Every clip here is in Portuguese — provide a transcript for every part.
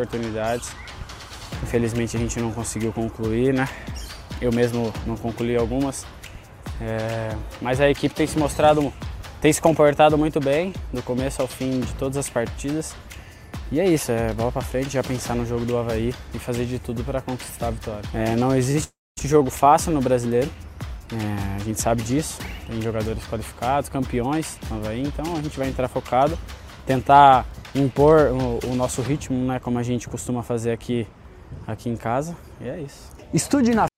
oportunidades. Infelizmente a gente não conseguiu concluir, né? Eu mesmo não concluí algumas. É, mas a equipe tem se mostrado, tem se comportado muito bem do começo ao fim de todas as partidas. E é isso, é bola para frente, já pensar no jogo do Havaí e fazer de tudo para conquistar a vitória. É, não existe jogo fácil no brasileiro, é, a gente sabe disso, tem jogadores qualificados, campeões no Havaí, então a gente vai entrar focado, tentar impor o, o nosso ritmo, né, como a gente costuma fazer aqui, aqui em casa, e é isso. Estude na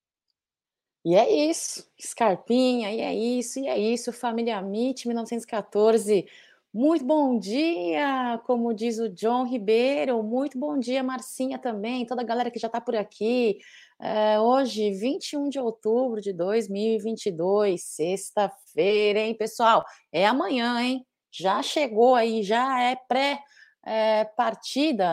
e é isso, Scarpinha, e é isso, e é isso, família MIT 1914. Muito bom dia, como diz o John Ribeiro. Muito bom dia, Marcinha também, toda a galera que já está por aqui. É, hoje, 21 de outubro de 2022, sexta-feira, hein, pessoal? É amanhã, hein? Já chegou aí, já é pré-partida, é,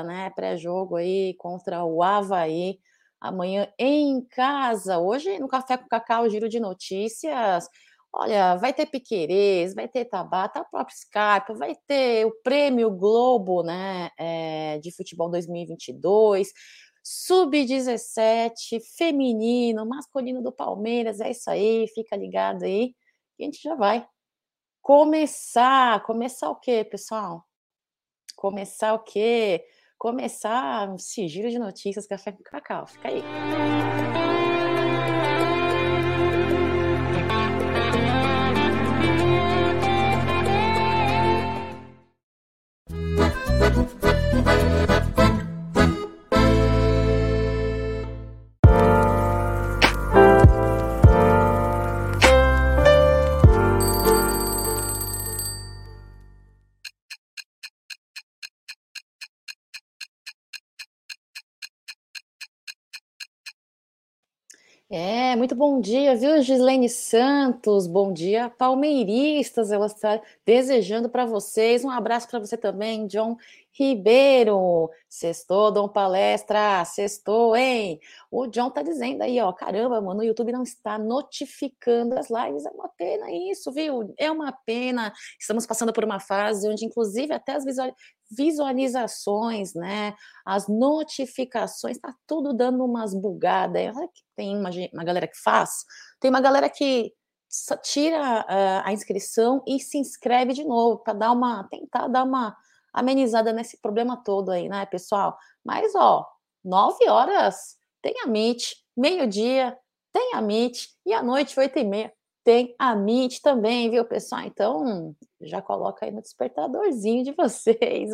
né? Pré-jogo aí contra o Havaí. Amanhã em casa. Hoje, no Café com Cacau, giro de notícias Olha, vai ter Piquerez, vai ter Tabata, a própria Scarpa, vai ter o Prêmio Globo, né, é, de futebol 2022, Sub-17, feminino, masculino do Palmeiras, é isso aí, fica ligado aí, e a gente já vai começar, começar o quê, pessoal? Começar o quê? Começar um sigilo de notícias, café com cacau, fica aí. É, muito bom dia, viu, Gislene Santos? Bom dia, palmeiristas. Ela está desejando para vocês. Um abraço para você também, John Ribeiro. Sextou, Dom Palestra. Sextou, hein? O John tá dizendo aí, ó. Caramba, mano, o YouTube não está notificando as lives. É uma pena isso, viu? É uma pena. Estamos passando por uma fase onde, inclusive, até as visualizações, né? As notificações, tá tudo dando umas bugadas. Tem uma, uma galera que faz, tem uma galera que tira uh, a inscrição e se inscreve de novo para dar uma tentar dar uma amenizada nesse problema todo aí, né, pessoal? Mas ó, nove horas tem a Meet, meio-dia tem a Meet e à noite oito e meia tem a Meet também, viu, pessoal? Então, já coloca aí no despertadorzinho de vocês.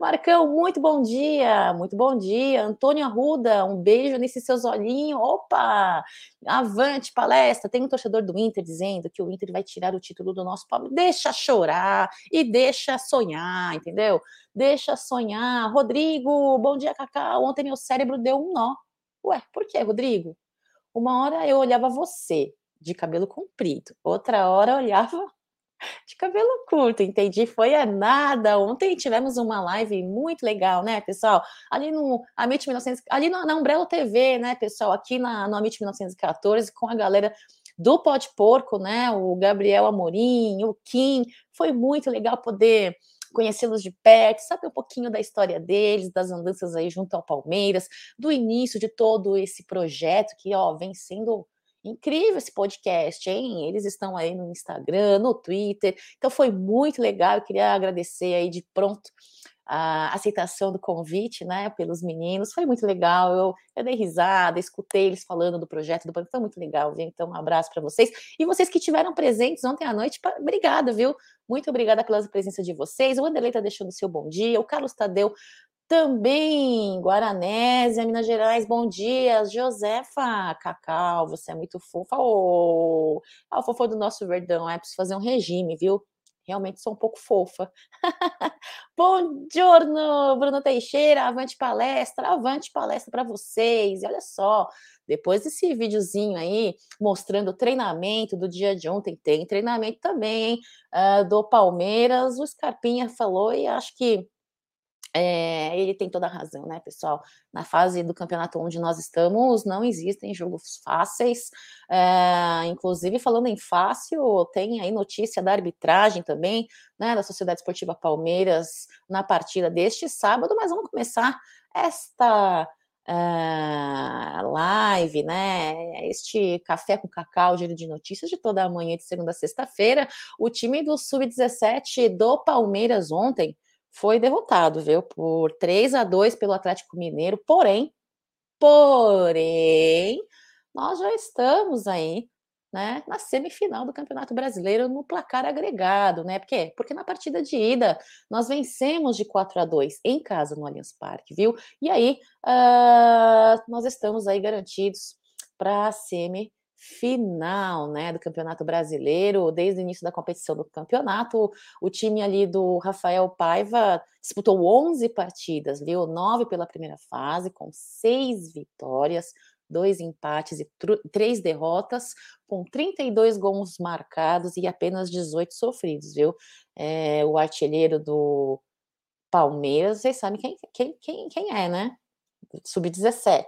Marcão, muito bom dia, muito bom dia. Antônio Arruda, um beijo nesse seus olhinhos. Opa! Avante, palestra. Tem um torcedor do Inter dizendo que o Inter vai tirar o título do nosso Palmeiras. Deixa chorar e deixa sonhar, entendeu? Deixa sonhar. Rodrigo, bom dia, Cacau. Ontem meu cérebro deu um nó. Ué, por que, Rodrigo? Uma hora eu olhava você, de cabelo comprido. Outra hora olhava de cabelo curto, entendi. Foi a nada. Ontem tivemos uma live muito legal, né, pessoal? Ali no Amit 1900, ali na, na Umbrella TV, né, pessoal? Aqui na, no Amit 1914, com a galera do Pode Porco, né? O Gabriel Amorim, o Kim. Foi muito legal poder conhecê-los de perto, saber um pouquinho da história deles, das andanças aí junto ao Palmeiras, do início de todo esse projeto que, ó, vem sendo Incrível esse podcast, hein? Eles estão aí no Instagram, no Twitter. Então foi muito legal. Eu queria agradecer aí de pronto a aceitação do convite, né, pelos meninos. Foi muito legal. Eu, eu dei risada, escutei eles falando do projeto do Banco. Foi muito legal, viu? Então, um abraço para vocês. E vocês que tiveram presentes ontem à noite, obrigada, viu? Muito obrigada pela presença de vocês. O Anderlei está deixando o seu bom dia. O Carlos Tadeu também, Guaranésia, Minas Gerais, bom dia. Josefa Cacau, você é muito fofa. Oh, a fofa do nosso verdão, é preciso fazer um regime, viu? Realmente sou um pouco fofa. bom giorno, Bruno Teixeira, avante palestra, avante palestra para vocês. E olha só, depois desse videozinho aí mostrando o treinamento do dia de ontem, tem treinamento também, hein? Uh, do Palmeiras, o Scarpinha falou e acho que é, ele tem toda a razão, né, pessoal? Na fase do campeonato onde nós estamos, não existem jogos fáceis. É, inclusive, falando em fácil, tem aí notícia da arbitragem também, né, da Sociedade Esportiva Palmeiras na partida deste sábado, mas vamos começar esta uh, live, né? Este café com cacau, giro de notícias de toda a manhã de segunda a sexta-feira. O time do Sub-17 do Palmeiras ontem foi derrotado, viu? Por 3 a 2 pelo Atlético Mineiro, porém, porém, nós já estamos aí, né, na semifinal do Campeonato Brasileiro no placar agregado, né? Por quê? Porque na partida de ida nós vencemos de 4 a 2 em casa no Allianz Parque, viu? E aí uh, nós estamos aí garantidos para a semi final, né, do Campeonato Brasileiro, desde o início da competição do campeonato, o time ali do Rafael Paiva disputou 11 partidas, viu? Nove pela primeira fase, com seis vitórias, dois empates e três derrotas, com 32 gols marcados e apenas 18 sofridos, viu? É, o artilheiro do Palmeiras, vocês sabem quem, quem, quem, quem é, né? Sub-17.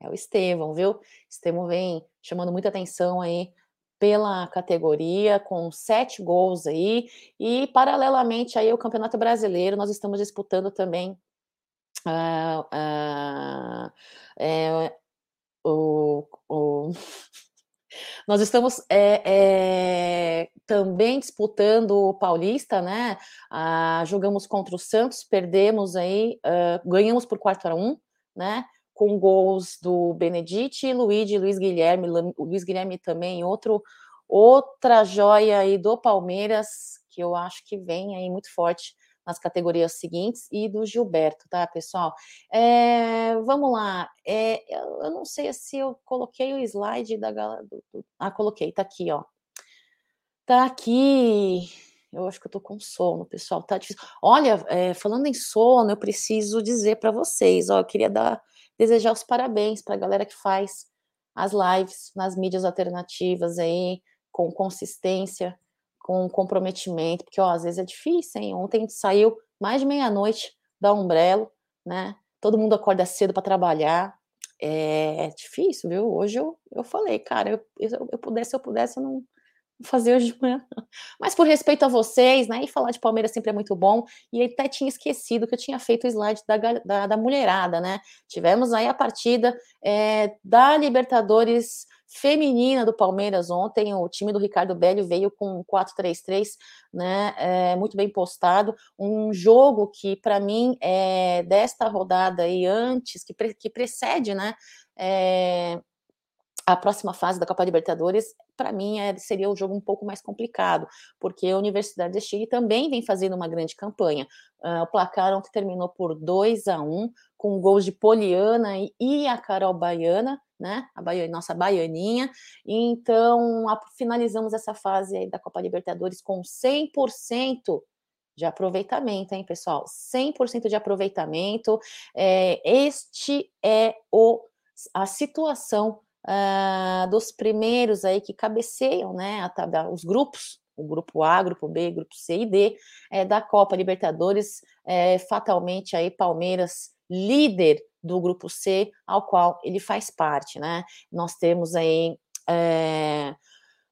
É o Estevão, viu? Estevão vem chamando muita atenção aí pela categoria, com sete gols aí, e paralelamente aí o Campeonato Brasileiro, nós estamos disputando também uh, uh, é, o, o nós estamos é, é, também disputando o Paulista, né? Ah, jogamos contra o Santos, perdemos aí, uh, ganhamos por 4 a 1 né? Com gols do Benedite, Luigi, Luiz Guilherme, Luiz Guilherme também, outro outra joia aí do Palmeiras, que eu acho que vem aí muito forte nas categorias seguintes, e do Gilberto, tá, pessoal? É, vamos lá, é, eu não sei se eu coloquei o slide da galera. Ah, coloquei, tá aqui, ó. Tá aqui. Eu acho que eu tô com sono, pessoal. Tá difícil. Olha, é, falando em sono, eu preciso dizer para vocês, ó, eu queria dar desejar os parabéns para a galera que faz as lives nas mídias alternativas aí, com consistência, com comprometimento, porque ó, às vezes é difícil, hein? Ontem a gente saiu mais de meia-noite da Umbrello, né? Todo mundo acorda cedo para trabalhar. É, difícil, viu? Hoje eu, eu falei, cara, eu, eu, eu pudesse, eu pudesse, eu não, fazer hoje de manhã. Mas por respeito a vocês, né? E falar de Palmeiras sempre é muito bom. E até tinha esquecido que eu tinha feito o slide da, da, da mulherada, né? Tivemos aí a partida é, da Libertadores feminina do Palmeiras ontem. O time do Ricardo Belli veio com 4-3-3, né? É, muito bem postado. Um jogo que, para mim, é desta rodada aí antes, que, pre, que precede, né? É, a próxima fase da Copa Libertadores, para mim, é, seria o jogo um pouco mais complicado, porque a Universidade de Chile também vem fazendo uma grande campanha. Uh, o placar ontem terminou por 2 a 1 com gols de Poliana e, a Carol Baiana, né? A Baiana, nossa baianinha. Então, a, finalizamos essa fase da Copa Libertadores com 100% de aproveitamento, hein, pessoal? 100% de aproveitamento. É, este é o, a situação uh, dos primeiros aí que cabeceiam, né, a, os grupos, o grupo A, grupo B, grupo C e D, é, da Copa Libertadores, é, fatalmente aí Palmeiras líder do grupo C, ao qual ele faz parte, né? Nós temos aí é,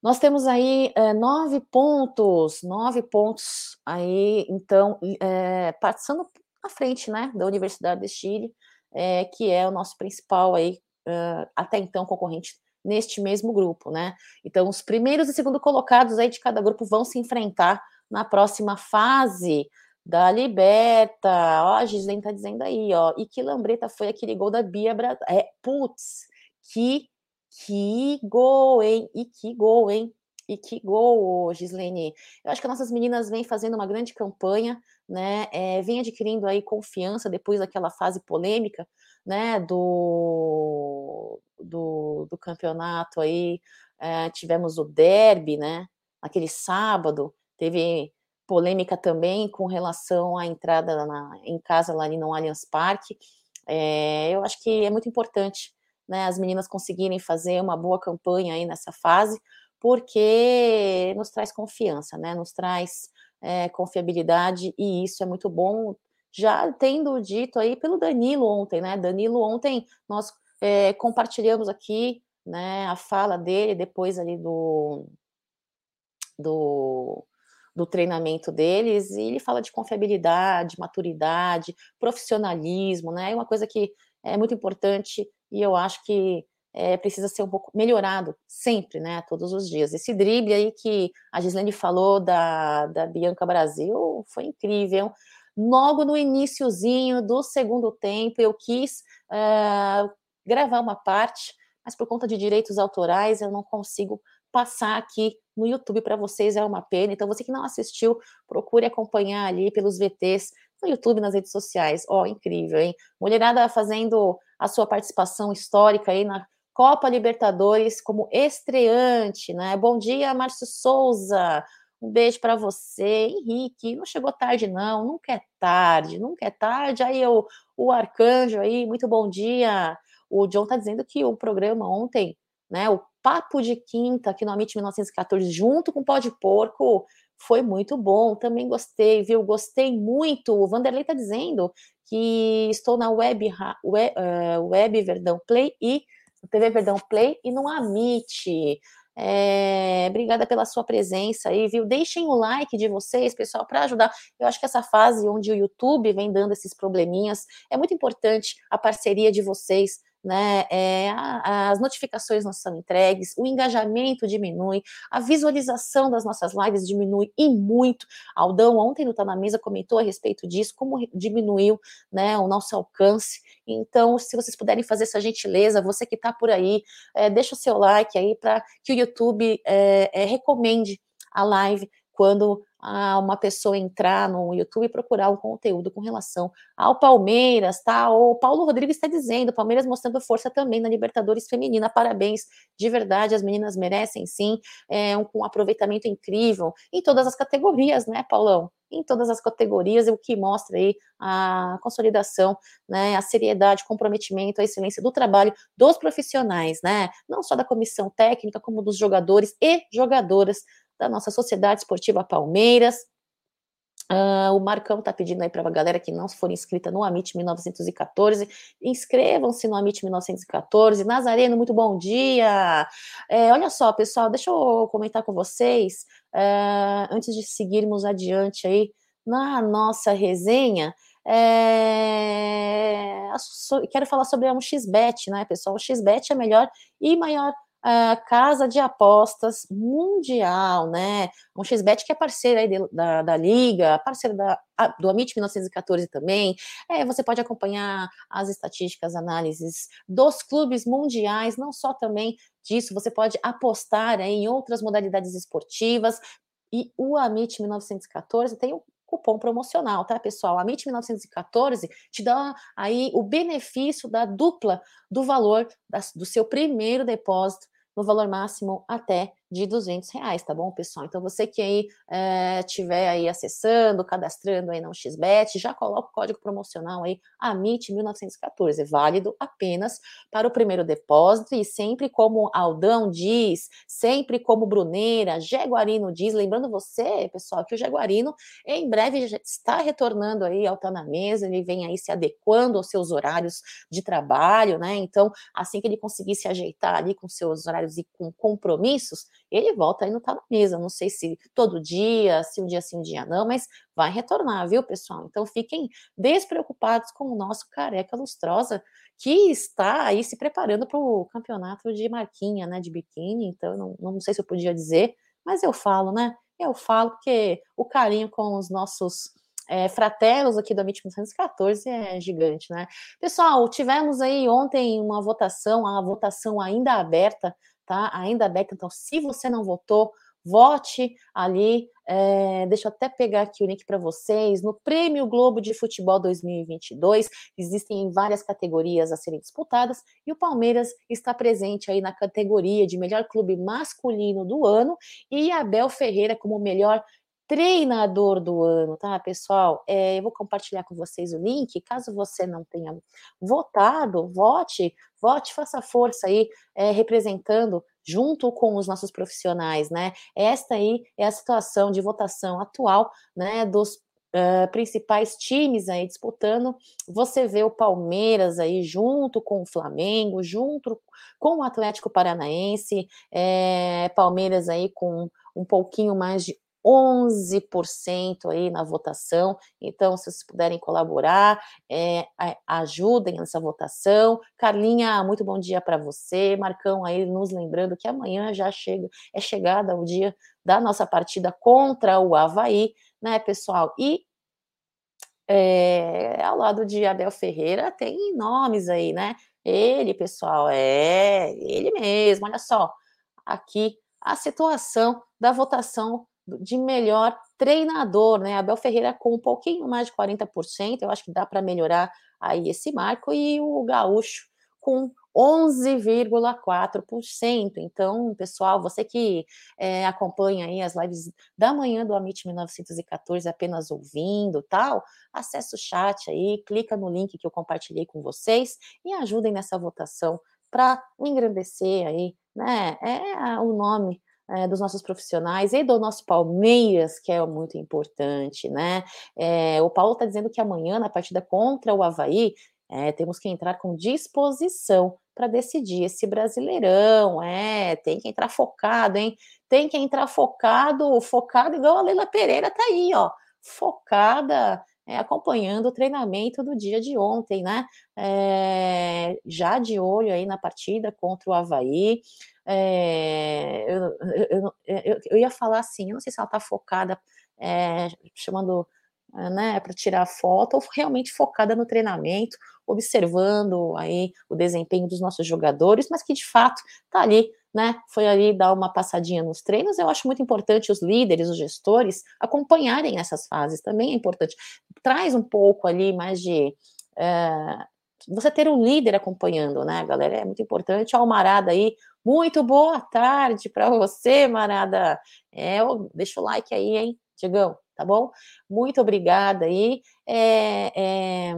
nós temos aí é, nove pontos, nove pontos aí, então, é, passando à frente, né, da Universidade de Chile, é, que é o nosso principal aí uh, até então concorrente neste mesmo grupo, né? Então, os primeiros e segundo colocados aí de cada grupo vão se enfrentar na próxima fase da Liberta. Ó, a Gislaine tá dizendo aí, ó. E que lambreta foi aquele gol da Bia Bra... É, putz, que, que gol, hein? E que gol, hein? E que gol, Gislaine. Eu acho que nossas meninas vêm fazendo uma grande campanha, né? É, vem adquirindo aí confiança depois daquela fase polêmica, né, do, do, do campeonato aí, é, tivemos o derby, né, aquele sábado, teve polêmica também com relação à entrada na, em casa lá no Allianz Parque, é, eu acho que é muito importante, né, as meninas conseguirem fazer uma boa campanha aí nessa fase, porque nos traz confiança, né, nos traz é, confiabilidade, e isso é muito bom, já tendo dito aí pelo Danilo ontem, né? Danilo ontem nós é, compartilhamos aqui, né, a fala dele depois ali do do, do treinamento deles, e ele fala de confiabilidade, maturidade, profissionalismo, né? É uma coisa que é muito importante e eu acho que é, precisa ser um pouco melhorado sempre, né? Todos os dias. Esse drible aí que a Gislene falou da, da Bianca Brasil foi incrível. Logo no iníciozinho do segundo tempo, eu quis uh, gravar uma parte, mas por conta de direitos autorais eu não consigo passar aqui no YouTube para vocês, é uma pena. Então, você que não assistiu, procure acompanhar ali pelos VTs no YouTube, nas redes sociais. Ó, oh, incrível, hein? Mulherada fazendo a sua participação histórica aí na Copa Libertadores como estreante, né? Bom dia, Márcio Souza. Um beijo para você, Henrique. Não chegou tarde, não. Nunca é tarde, nunca é tarde. Aí o, o Arcanjo aí, muito bom dia. O John tá dizendo que o programa ontem, né? O Papo de Quinta aqui no Amit 1914, junto com o Pó de Porco, foi muito bom. Também gostei, viu? Gostei muito. O Vanderlei tá dizendo que estou na Web, web, uh, web Verdão Play e TV Verdão Play e no Amit. É, obrigada pela sua presença aí, viu? Deixem o like de vocês, pessoal, para ajudar. Eu acho que essa fase onde o YouTube vem dando esses probleminhas é muito importante a parceria de vocês né? É, as notificações não são entregues, o engajamento diminui, a visualização das nossas lives diminui e muito. Aldão ontem no Tá na Mesa comentou a respeito disso, como diminuiu né, o nosso alcance. Então, se vocês puderem fazer essa gentileza, você que está por aí, é, deixa o seu like aí para que o YouTube é, é, recomende a live quando a uma pessoa entrar no YouTube e procurar um conteúdo com relação ao Palmeiras, tá? O Paulo Rodrigues está dizendo, Palmeiras mostrando força também na Libertadores Feminina, parabéns, de verdade, as meninas merecem sim, é, um, um aproveitamento incrível em todas as categorias, né, Paulão? Em todas as categorias, o que mostra aí a consolidação, né, a seriedade, comprometimento, a excelência do trabalho dos profissionais, né? Não só da comissão técnica, como dos jogadores e jogadoras da nossa Sociedade Esportiva Palmeiras. Uh, o Marcão está pedindo aí para a galera que não for inscrita no Amit 1914, inscrevam-se no Amit 1914. Nazareno, muito bom dia. É, olha só, pessoal, deixa eu comentar com vocês, uh, antes de seguirmos adiante aí na nossa resenha. É, quero falar sobre um XBET, né, pessoal? O XBET é a melhor e maior uh, casa de apostas mundial, né? Um XBet que é parceira aí de, da, da Liga, parceira da, do Amit 1914 também. É, você pode acompanhar as estatísticas, análises dos clubes mundiais, não só também disso, você pode apostar aí em outras modalidades esportivas. E o Amit 1914 tem um cupom promocional, tá, pessoal? A MIT 1914 te dá aí o benefício da dupla do valor da, do seu primeiro depósito no valor máximo até de 200 reais, tá bom, pessoal? Então, você que aí estiver eh, aí acessando, cadastrando aí no XBET, já coloca o código promocional aí, AMIT1914, válido apenas para o primeiro depósito e sempre como Aldão diz, sempre como Bruneira, Jaguarino diz, lembrando você, pessoal, que o Jaguarino em breve já está retornando aí ao Tá na Mesa, ele vem aí se adequando aos seus horários de trabalho, né? Então, assim que ele conseguir se ajeitar ali com seus horários e com compromissos, ele volta aí no Tá na Mesa. Não sei se todo dia, se um dia sim, um dia não, mas vai retornar, viu, pessoal? Então fiquem despreocupados com o nosso careca lustrosa, que está aí se preparando para o campeonato de marquinha, né, de biquíni. Então, não, não sei se eu podia dizer, mas eu falo, né? Eu falo porque o carinho com os nossos é, fratelos aqui do Amit 1914 é gigante, né? Pessoal, tivemos aí ontem uma votação, a votação ainda aberta tá? Ainda aberta. Então, se você não votou, vote ali. É, deixa eu até pegar aqui o link para vocês. No Prêmio Globo de Futebol 2022, existem várias categorias a serem disputadas e o Palmeiras está presente aí na categoria de melhor clube masculino do ano e Abel Ferreira como melhor treinador do ano, tá, pessoal? É, eu vou compartilhar com vocês o link. Caso você não tenha votado, vote, vote, faça força aí, é, representando junto com os nossos profissionais, né? Esta aí é a situação de votação atual, né, dos uh, principais times aí disputando, você vê o Palmeiras aí junto com o Flamengo, junto com o Atlético Paranaense, é, Palmeiras aí com um pouquinho mais de 11% aí na votação. Então, se vocês puderem colaborar, é, ajudem nessa votação. Carlinha, muito bom dia para você. Marcão aí nos lembrando que amanhã já chega, é chegada o dia da nossa partida contra o Havaí, né, pessoal? E é, ao lado de Abel Ferreira tem nomes aí, né? Ele, pessoal, é ele mesmo. Olha só, aqui a situação da votação de melhor treinador, né? Abel Ferreira com um pouquinho mais de 40%, eu acho que dá para melhorar aí esse marco, e o Gaúcho com 11,4%. Então, pessoal, você que é, acompanha aí as lives da manhã do Amit 1914 apenas ouvindo tal, acessa o chat aí, clica no link que eu compartilhei com vocês e ajudem nessa votação para engrandecer aí, né? É o nome é, dos nossos profissionais e do nosso Palmeiras, que é muito importante, né? É, o Paulo está dizendo que amanhã, na partida contra o Havaí, é, temos que entrar com disposição para decidir esse brasileirão. É, tem que entrar focado, hein? Tem que entrar focado, focado, igual a Leila Pereira tá aí, ó, focada. É, acompanhando o treinamento do dia de ontem, né? É, já de olho aí na partida contra o Havaí. É, eu, eu, eu, eu, ia falar assim, eu não sei se ela está focada, é, chamando né, para tirar foto, ou realmente focada no treinamento, observando aí o desempenho dos nossos jogadores, mas que de fato está ali, né? Foi ali dar uma passadinha nos treinos. Eu acho muito importante os líderes, os gestores acompanharem essas fases. Também é importante. Traz um pouco ali mais de é, você ter um líder acompanhando, né, galera? É muito importante. Ó, o Marada aí, muito boa tarde para você, Marada. É, deixa o like aí, hein, Diegão, tá bom? Muito obrigada aí. É, é,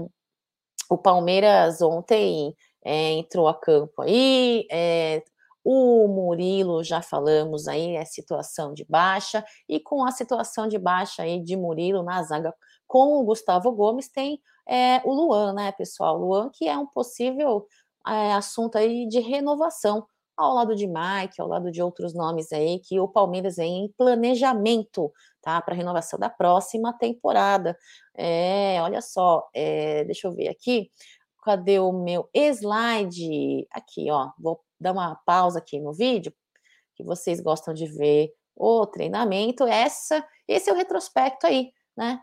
o Palmeiras ontem é, entrou a campo aí, é, o Murilo, já falamos aí, é situação de baixa, e com a situação de baixa aí de Murilo na zaga com o Gustavo Gomes, tem é, o Luan, né, pessoal? Luan, que é um possível é, assunto aí de renovação, ao lado de Mike, ao lado de outros nomes aí, que o Palmeiras vem em planejamento, tá? Para renovação da próxima temporada. É, olha só, é, deixa eu ver aqui. Cadê o meu slide? Aqui, ó. Vou dar uma pausa aqui no vídeo, que vocês gostam de ver o treinamento. Essa, esse é o retrospecto aí, né?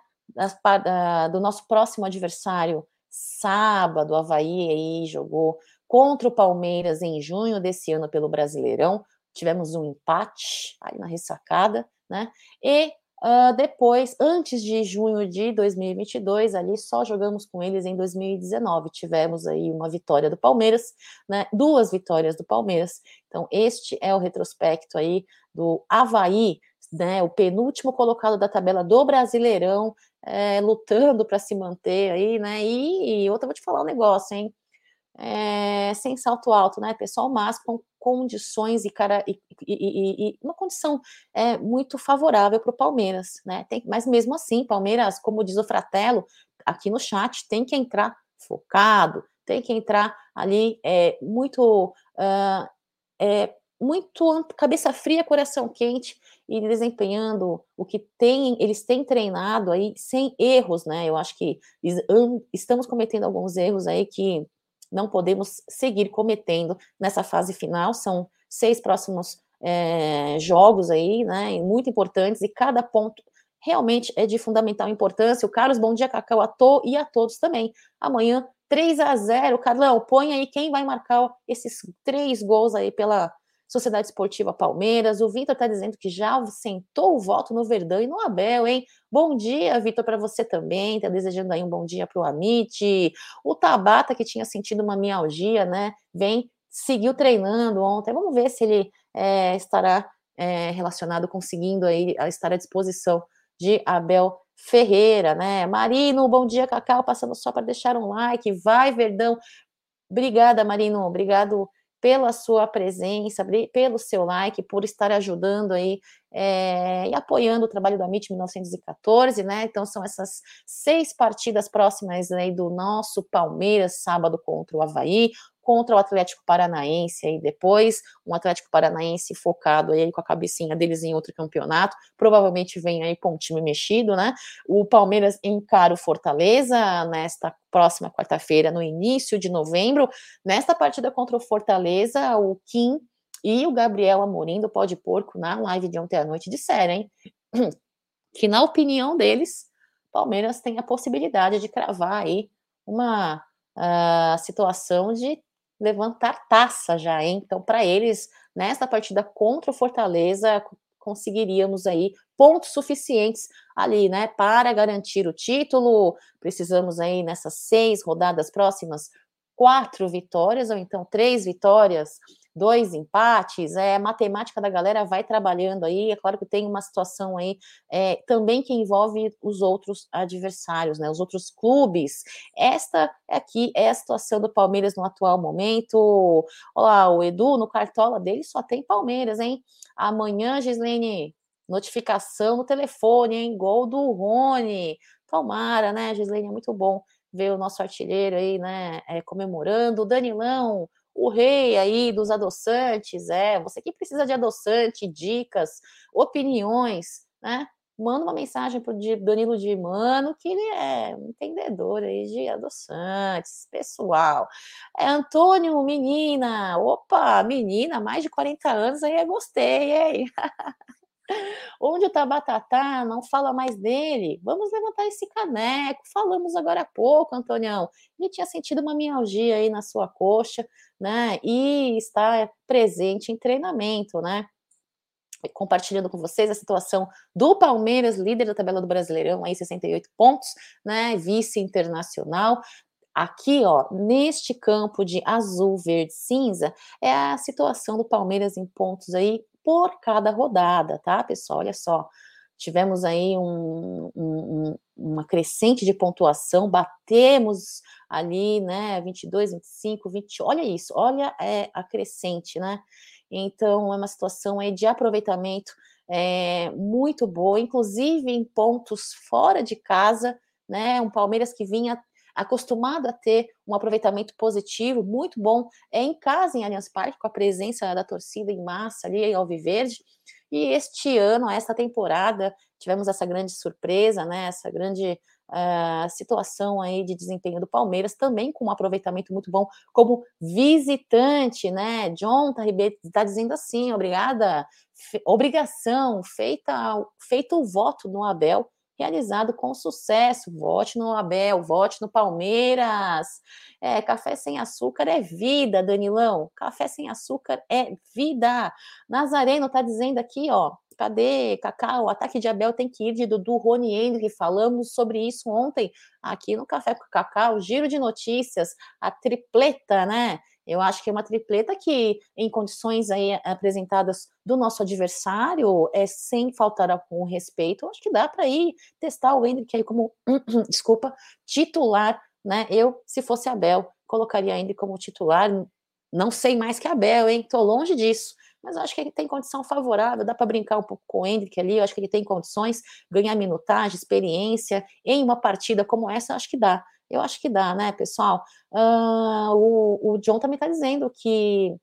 Do nosso próximo adversário, sábado, Havaí aí jogou contra o Palmeiras em junho desse ano pelo Brasileirão. Tivemos um empate aí na ressacada, né? E uh, depois, antes de junho de 2022, ali só jogamos com eles em 2019. Tivemos aí uma vitória do Palmeiras, né? Duas vitórias do Palmeiras. Então, este é o retrospecto aí do Havaí, né? O penúltimo colocado da tabela do Brasileirão, é, lutando para se manter aí, né? E, e outra, vou te falar um negócio, hein? É, sem salto alto, né? Pessoal, mas com condições e, cara, e, e, e uma condição é, muito favorável para o Palmeiras, né? Tem, mas mesmo assim, Palmeiras, como diz o Fratello aqui no chat, tem que entrar focado, tem que entrar ali é, muito uh, é, muito cabeça fria, coração quente e desempenhando o que tem, eles têm treinado aí sem erros, né? Eu acho que estamos cometendo alguns erros aí que não podemos seguir cometendo nessa fase final. São seis próximos é, jogos aí, né? Muito importantes e cada ponto realmente é de fundamental importância. O Carlos, bom dia, Cacau, a to e a todos também. Amanhã 3 a 0 Carlão, põe aí quem vai marcar esses três gols aí pela Sociedade Esportiva Palmeiras. O Vitor está dizendo que já sentou o voto no Verdão e no Abel, hein? Bom dia, Vitor, para você também. Está desejando aí um bom dia para o Amit. O Tabata, que tinha sentido uma mialgia, né? Vem, seguiu treinando ontem. Vamos ver se ele é, estará é, relacionado, conseguindo aí estar à disposição de Abel Ferreira, né? Marino, bom dia, Cacau, passando só para deixar um like. Vai, Verdão. Obrigada, Marino. Obrigado pela sua presença, pelo seu like, por estar ajudando aí é, e apoiando o trabalho da MIT 1914, né? Então são essas seis partidas próximas aí do nosso Palmeiras, sábado contra o Havaí, contra o Atlético Paranaense aí depois, um Atlético Paranaense focado aí com a cabecinha deles em outro campeonato, provavelmente vem aí com um time mexido, né? O Palmeiras encara o Fortaleza nesta próxima quarta-feira, no início de novembro. Nesta partida contra o Fortaleza, o Kim e o Gabriel Amorim do Pó de Porco, na live de ontem à noite, disseram, hein? Que na opinião deles, Palmeiras tem a possibilidade de cravar aí uma uh, situação de levantar taça já, hein? Então, para eles, nesta partida contra o Fortaleza, conseguiríamos aí pontos suficientes ali, né, para garantir o título. Precisamos aí nessas seis rodadas próximas quatro vitórias ou então três vitórias dois empates, é, a matemática da galera vai trabalhando aí, é claro que tem uma situação aí é, também que envolve os outros adversários, né, os outros clubes. Esta aqui é a situação do Palmeiras no atual momento. Olha lá, o Edu, no cartola dele só tem Palmeiras, hein? Amanhã, Gislene, notificação no telefone, hein? Gol do Rony. Tomara, né, Gislene? É muito bom ver o nosso artilheiro aí, né, é, comemorando. O Danilão, o rei aí dos adoçantes, é, você que precisa de adoçante, dicas, opiniões, né? Manda uma mensagem para o Danilo de Mano, que ele é um entendedor aí de adoçantes, pessoal. É Antônio, menina, opa, menina, mais de 40 anos aí, gostei, hein? Onde o Tabatatá não fala mais dele? Vamos levantar esse caneco. Falamos agora há pouco, Antonião. Ele tinha sentido uma mialgia aí na sua coxa, né? E está presente em treinamento, né? compartilhando com vocês a situação do Palmeiras, líder da tabela do Brasileirão, aí 68 pontos, né, vice internacional. Aqui, ó, neste campo de azul, verde, cinza, é a situação do Palmeiras em pontos aí por cada rodada, tá, pessoal? Olha só, tivemos aí um, um, uma crescente de pontuação, batemos ali, né, 22, 25, 20, olha isso, olha é, a crescente, né? Então, é uma situação aí de aproveitamento é, muito boa, inclusive em pontos fora de casa, né? Um Palmeiras que vinha acostumado a ter um aproveitamento positivo, muito bom, é em casa, em Allianz Parque, com a presença da torcida em massa ali em Alviverde. E este ano, esta temporada, tivemos essa grande surpresa, né? Essa grande uh, situação aí de desempenho do Palmeiras, também com um aproveitamento muito bom como visitante, né? John Ribeiro está dizendo assim, obrigada, obrigação, feita, feito o voto no Abel realizado com sucesso. Vote no Abel, vote no Palmeiras. É, café sem açúcar é vida, Danilão. Café sem açúcar é vida. Nazareno tá dizendo aqui, ó. Cadê Cacau? O ataque de Abel tem que ir de Dudu, Rony Henrique. Falamos sobre isso ontem aqui no Café com Cacau. Giro de notícias, a tripleta, né? Eu acho que é uma tripleta que, em condições aí apresentadas do nosso adversário, é sem faltar com respeito, acho que dá para ir testar o Hendrick aí como, desculpa, titular, né? Eu, se fosse Abel, colocaria Hendrick como titular. Não sei mais que Abel, hein? Tô longe disso. Mas eu acho que ele tem condição favorável, dá para brincar um pouco com o Hendrick ali, eu acho que ele tem condições, ganhar minutagem, experiência, em uma partida como essa, acho que dá. Eu acho que dá, né, pessoal? Uh, o, o John também está dizendo que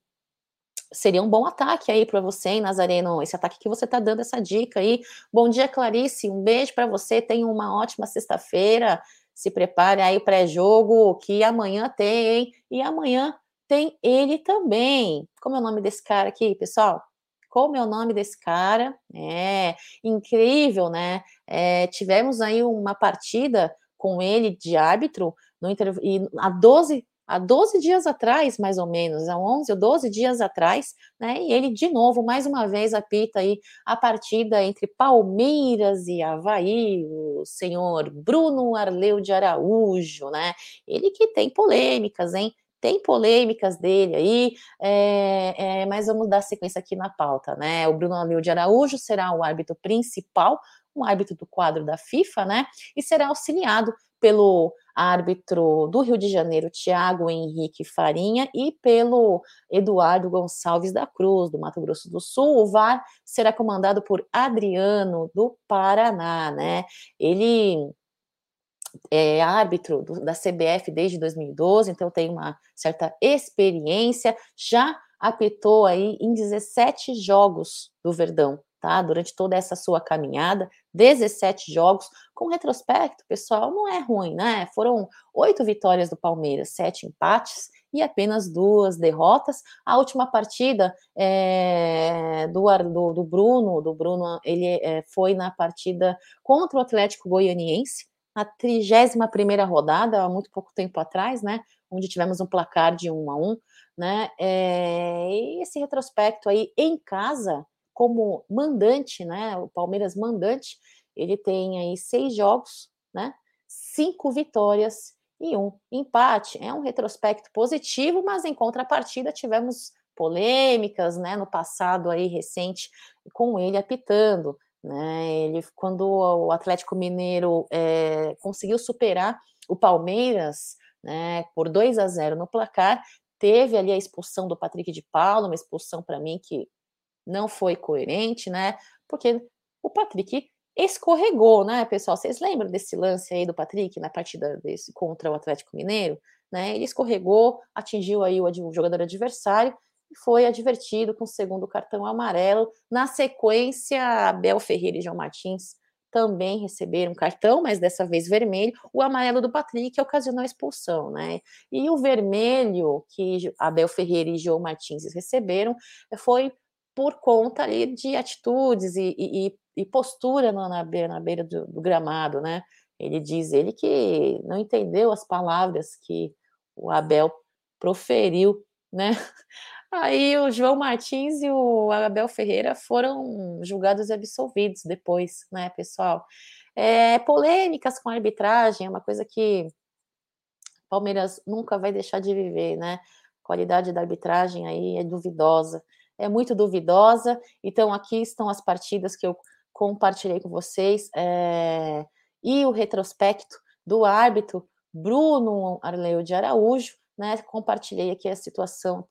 seria um bom ataque aí para você, hein, Nazareno, esse ataque que você está dando essa dica aí. Bom dia, Clarice, um beijo para você, tenha uma ótima sexta-feira, se prepare aí pré-jogo, que amanhã tem, hein? E amanhã tem ele também. Como é o nome desse cara aqui, pessoal? Como é o nome desse cara? É incrível, né? É, tivemos aí uma partida com ele de árbitro no e há 12 há 12 dias atrás, mais ou menos, há 11 ou 12 dias atrás, né? E ele de novo, mais uma vez, apita aí a partida entre Palmeiras e Havaí, o senhor Bruno Arleu de Araújo, né? Ele que tem polêmicas, hein? Tem polêmicas dele aí, é, é, mas vamos dar sequência aqui na pauta, né? O Bruno Arleu de Araújo será o árbitro principal um árbitro do quadro da FIFA, né? E será auxiliado pelo árbitro do Rio de Janeiro, Tiago Henrique Farinha, e pelo Eduardo Gonçalves da Cruz, do Mato Grosso do Sul. O VAR será comandado por Adriano, do Paraná, né? Ele é árbitro do, da CBF desde 2012, então tem uma certa experiência, já apitou aí em 17 jogos do Verdão, tá? Durante toda essa sua caminhada, 17 jogos, com retrospecto, pessoal, não é ruim, né? Foram oito vitórias do Palmeiras, sete empates e apenas duas derrotas. A última partida é, do, do, do, Bruno, do Bruno, ele é, foi na partida contra o Atlético Goianiense, na 31 primeira rodada, há muito pouco tempo atrás, né? Onde tivemos um placar de um a um, né? É, e esse retrospecto aí em casa, como mandante, né? O Palmeiras mandante, ele tem aí seis jogos, né? Cinco vitórias e um empate. É um retrospecto positivo, mas em contrapartida tivemos polêmicas, né? No passado aí recente, com ele apitando. Né? Ele, quando o Atlético Mineiro é, conseguiu superar o Palmeiras né, por 2 a 0 no placar, teve ali a expulsão do Patrick de Paulo, uma expulsão para mim que não foi coerente, né? Porque o Patrick escorregou, né, pessoal? Vocês lembram desse lance aí do Patrick na partida desse, contra o Atlético Mineiro? Né? Ele escorregou, atingiu aí o, o jogador adversário e foi advertido com o segundo cartão amarelo. Na sequência, Abel Ferreira e João Martins também receberam cartão, mas dessa vez vermelho. O amarelo do Patrick ocasionou a expulsão, né? E o vermelho que Abel Ferreira e João Martins receberam foi por conta ali de atitudes e, e, e postura na, beira, na beira do, do, gramado, né? Ele diz ele que não entendeu as palavras que o Abel proferiu, né? Aí o João Martins e o Abel Ferreira foram julgados e absolvidos depois, né, pessoal? É, polêmicas com a arbitragem é uma coisa que Palmeiras nunca vai deixar de viver, né? A qualidade da arbitragem aí é duvidosa, é muito duvidosa. Então, aqui estão as partidas que eu compartilhei com vocês é, e o retrospecto do árbitro Bruno Arleu de Araújo, né, compartilhei aqui a situação,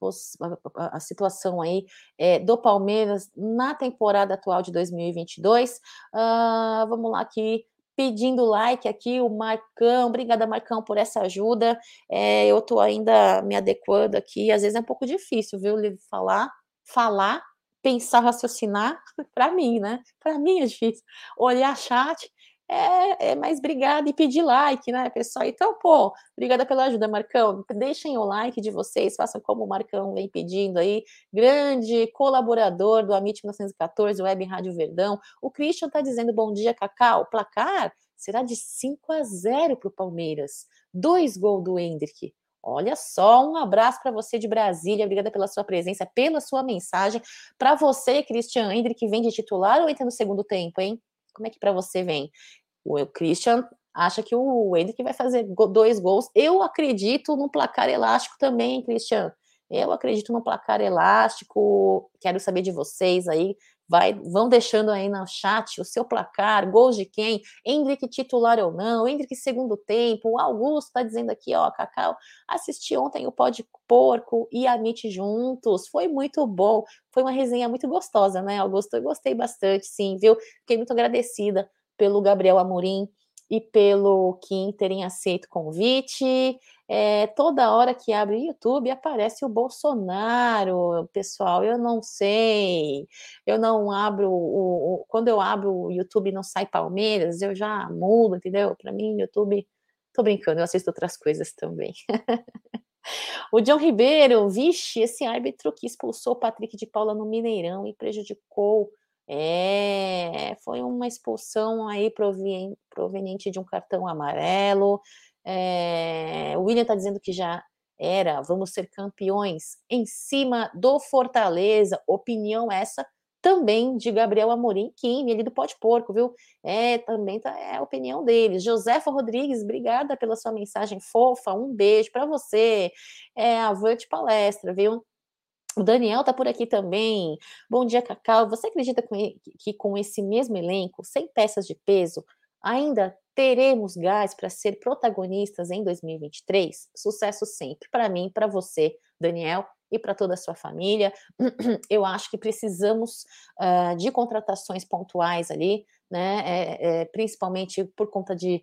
a situação aí é, do Palmeiras na temporada atual de 2022. Uh, ah, vamos lá aqui, pedindo like aqui, o Marcão, obrigada Marcão por essa ajuda. É, eu estou ainda me adequando aqui, às vezes é um pouco difícil, viu, falar, falar, pensar, raciocinar, para mim, né? Para mim é difícil. Olhar chat é, é mais obrigada e pedir like, né, pessoal? Então, pô, obrigada pela ajuda, Marcão. Deixem o like de vocês, façam como o Marcão vem pedindo aí. Grande colaborador do Amit 1914, Web Rádio Verdão. O Christian está dizendo bom dia, Cacau. Placar será de 5 a 0 para o Palmeiras. Dois gols do Hendrick. Olha só, um abraço para você de Brasília, obrigada pela sua presença, pela sua mensagem. Para você, Christian Hendrick, vem de titular ou entra no segundo tempo, hein? Como é que para você vem? O Christian acha que o Hendrick vai fazer dois gols. Eu acredito no placar elástico também, Christian. Eu acredito no placar elástico. Quero saber de vocês aí. Vai, vão deixando aí no chat o seu placar, gols de quem, Hendrick titular ou não, Hendrick segundo tempo, o Augusto tá dizendo aqui, ó, Cacau, assisti ontem o Pó de Porco e a Mit juntos, foi muito bom, foi uma resenha muito gostosa, né, Augusto? Eu gostei bastante, sim, viu? Fiquei muito agradecida pelo Gabriel Amorim e pelo Kim terem aceito o convite. É, toda hora que abre o YouTube aparece o Bolsonaro, pessoal. Eu não sei, eu não abro o, o quando eu abro o YouTube não sai Palmeiras, eu já mudo, entendeu? Para mim, YouTube, tô brincando, eu assisto outras coisas também. o John Ribeiro, vixe, esse árbitro que expulsou o Patrick de Paula no Mineirão e prejudicou é, foi uma expulsão aí proveniente de um cartão amarelo. É, o William está dizendo que já era, vamos ser campeões em cima do Fortaleza. Opinião essa também de Gabriel Amorim, Kim, ele do Pode Porco, viu? É, também tá, é a opinião dele. Josefa Rodrigues, obrigada pela sua mensagem fofa, um beijo para você. É, avante palestra, viu? O Daniel tá por aqui também. Bom dia, Cacau. Você acredita que com esse mesmo elenco, sem peças de peso, ainda Teremos gás para ser protagonistas em 2023? Sucesso sempre para mim, para você, Daniel, e para toda a sua família. Eu acho que precisamos uh, de contratações pontuais ali, né? É, é, principalmente por conta de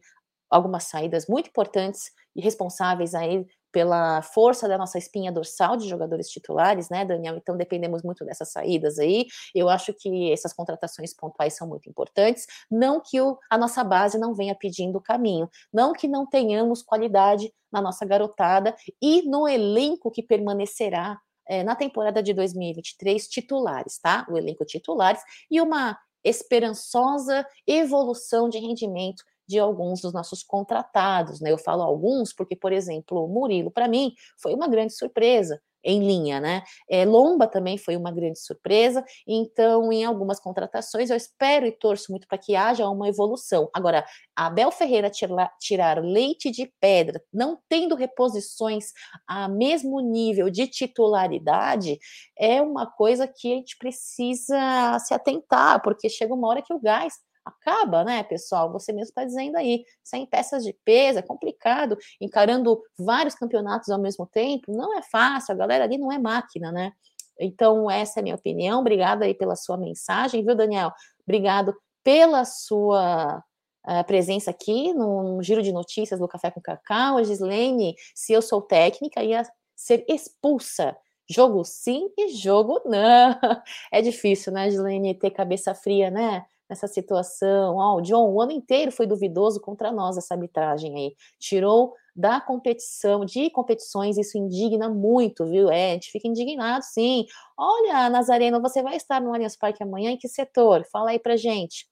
algumas saídas muito importantes e responsáveis aí pela força da nossa espinha dorsal de jogadores titulares, né, Daniel? Então dependemos muito dessas saídas aí. Eu acho que essas contratações pontuais são muito importantes. Não que o, a nossa base não venha pedindo o caminho, não que não tenhamos qualidade na nossa garotada e no elenco que permanecerá é, na temporada de 2023 titulares, tá? O elenco titulares e uma esperançosa evolução de rendimento de alguns dos nossos contratados, né? Eu falo alguns porque, por exemplo, o Murilo, para mim, foi uma grande surpresa em linha, né? É, Lomba também foi uma grande surpresa, então, em algumas contratações, eu espero e torço muito para que haja uma evolução. Agora, Abel Ferreira tirar, tirar leite de pedra, não tendo reposições a mesmo nível de titularidade, é uma coisa que a gente precisa se atentar, porque chega uma hora que o gás acaba, né, pessoal? Você mesmo está dizendo aí, sem peças de peso, é complicado, encarando vários campeonatos ao mesmo tempo, não é fácil, a galera ali não é máquina, né? Então, essa é a minha opinião. Obrigada aí pela sua mensagem, viu, Daniel? Obrigado pela sua uh, presença aqui no, no, Giro de Notícias do Café com Cacau. A Gislene, se eu sou técnica, ia ser expulsa. Jogo sim e jogo não. É difícil, né, Gislene, ter cabeça fria, né? Nessa situação. Ó, oh, o John, o ano inteiro foi duvidoso contra nós essa arbitragem aí. Tirou da competição, de competições, isso indigna muito, viu? É, a gente fica indignado, sim. Olha, Nazareno, você vai estar no Allianz Parque amanhã em que setor? Fala aí pra gente.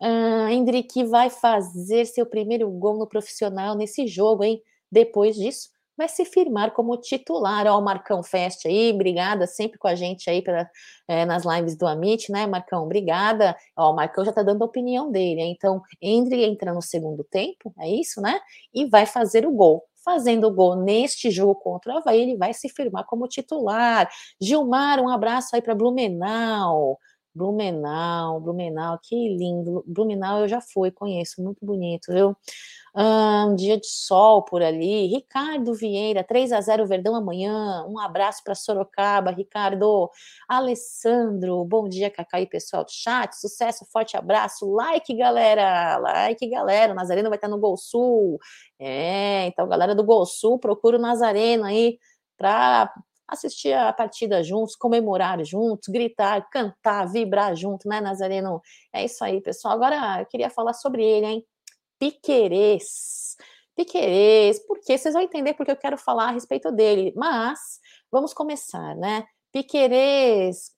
Uh, Hendrick vai fazer seu primeiro gol no profissional nesse jogo, hein? Depois disso, vai se firmar como titular. Ó, o Marcão Fest aí, obrigada sempre com a gente aí pela, é, nas lives do Amit, né, Marcão? Obrigada. Ó, o Marcão já tá dando a opinião dele. Então, Hendry entra no segundo tempo, é isso, né? E vai fazer o gol fazendo o gol neste jogo contra o Havaí, ele vai se firmar como titular. Gilmar, um abraço aí para Blumenau. Blumenau, Blumenau, que lindo. Blumenau eu já fui, conheço, muito bonito, viu? Um dia de sol por ali. Ricardo Vieira, 3 a 0 Verdão amanhã. Um abraço para Sorocaba, Ricardo. Alessandro, bom dia, Cacá e pessoal do chat. Sucesso, forte abraço. Like, galera. Like, galera. O Nazareno vai estar no Gol Sul. É, então, galera do Gol Sul, procura o Nazareno aí para assistir a partida juntos, comemorar juntos, gritar, cantar, vibrar junto, né, Nazareno? É isso aí, pessoal. Agora eu queria falar sobre ele, hein? Piquerez. Piquerez, porque vocês vão entender porque eu quero falar a respeito dele, mas vamos começar, né? Piquerez,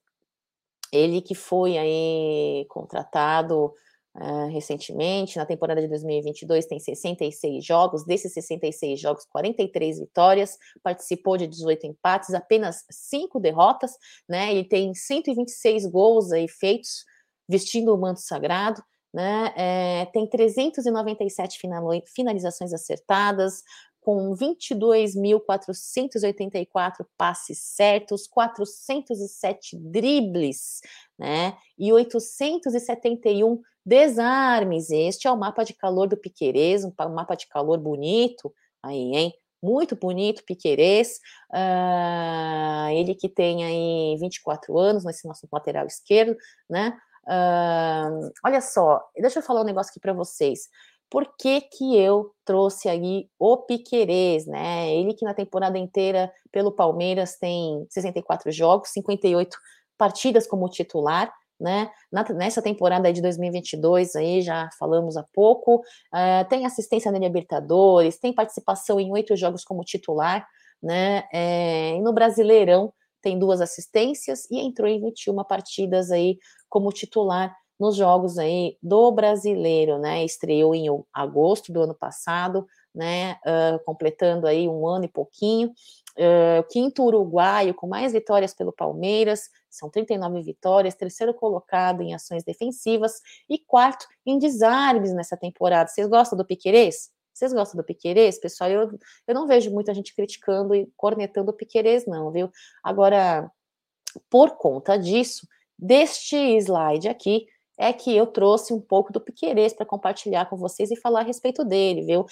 ele que foi aí contratado uh, recentemente, na temporada de 2022, tem 66 jogos, desses 66 jogos, 43 vitórias, participou de 18 empates, apenas 5 derrotas, né? Ele tem 126 gols aí feitos, vestindo o manto sagrado, né? É, tem 397 finalizações acertadas, com 22.484 passes certos, 407 dribles, né? E 871 desarmes. Este é o mapa de calor do Piquerez, um mapa de calor bonito aí, hein? Muito bonito, Piquerez. Uh, ele que tem aí 24 anos, nesse nosso lateral esquerdo, né? Uh, olha só, deixa eu falar um negócio aqui para vocês. Por que, que eu trouxe aí o Piquerez, né? Ele que na temporada inteira pelo Palmeiras tem 64 jogos, 58 partidas como titular, né? nessa temporada de 2022 aí já falamos há pouco, uh, tem assistência na Libertadores, tem participação em oito jogos como titular, né? É, no Brasileirão tem duas assistências e entrou em 21 partidas aí como titular nos jogos aí do brasileiro, né? Estreou em agosto do ano passado, né? Uh, completando aí um ano e pouquinho. Uh, quinto uruguaio com mais vitórias pelo Palmeiras, são 39 vitórias, terceiro colocado em ações defensivas e quarto em desarmes nessa temporada. Vocês gostam do Piquerez? Vocês gostam do Piquerez, pessoal? Eu, eu não vejo muita gente criticando e cornetando o Piquerez, não, viu? Agora, por conta disso, deste slide aqui, é que eu trouxe um pouco do Piquerez para compartilhar com vocês e falar a respeito dele, viu?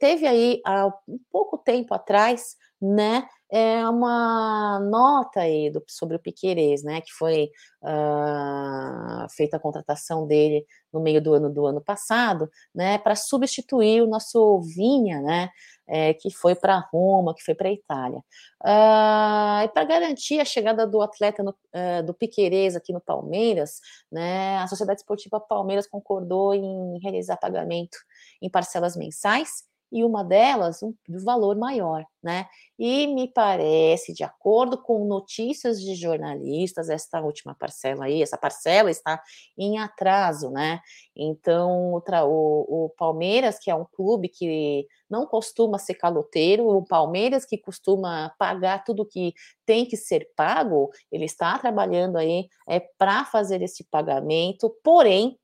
Teve aí há um pouco tempo atrás, né, é uma nota aí do, sobre o Piquerez, né, que foi uh, feita a contratação dele no meio do ano do ano passado, né, para substituir o nosso Vinha, né, é, que foi para Roma, que foi para a Itália. Uh, e para garantir a chegada do atleta no, uh, do Piquerez aqui no Palmeiras, né, a Sociedade Esportiva Palmeiras concordou em realizar pagamento em parcelas mensais e uma delas um valor maior, né? E me parece, de acordo com notícias de jornalistas, esta última parcela aí, essa parcela está em atraso, né? Então, o, o Palmeiras, que é um clube que não costuma ser caloteiro, o Palmeiras que costuma pagar tudo que tem que ser pago, ele está trabalhando aí é, para fazer esse pagamento, porém,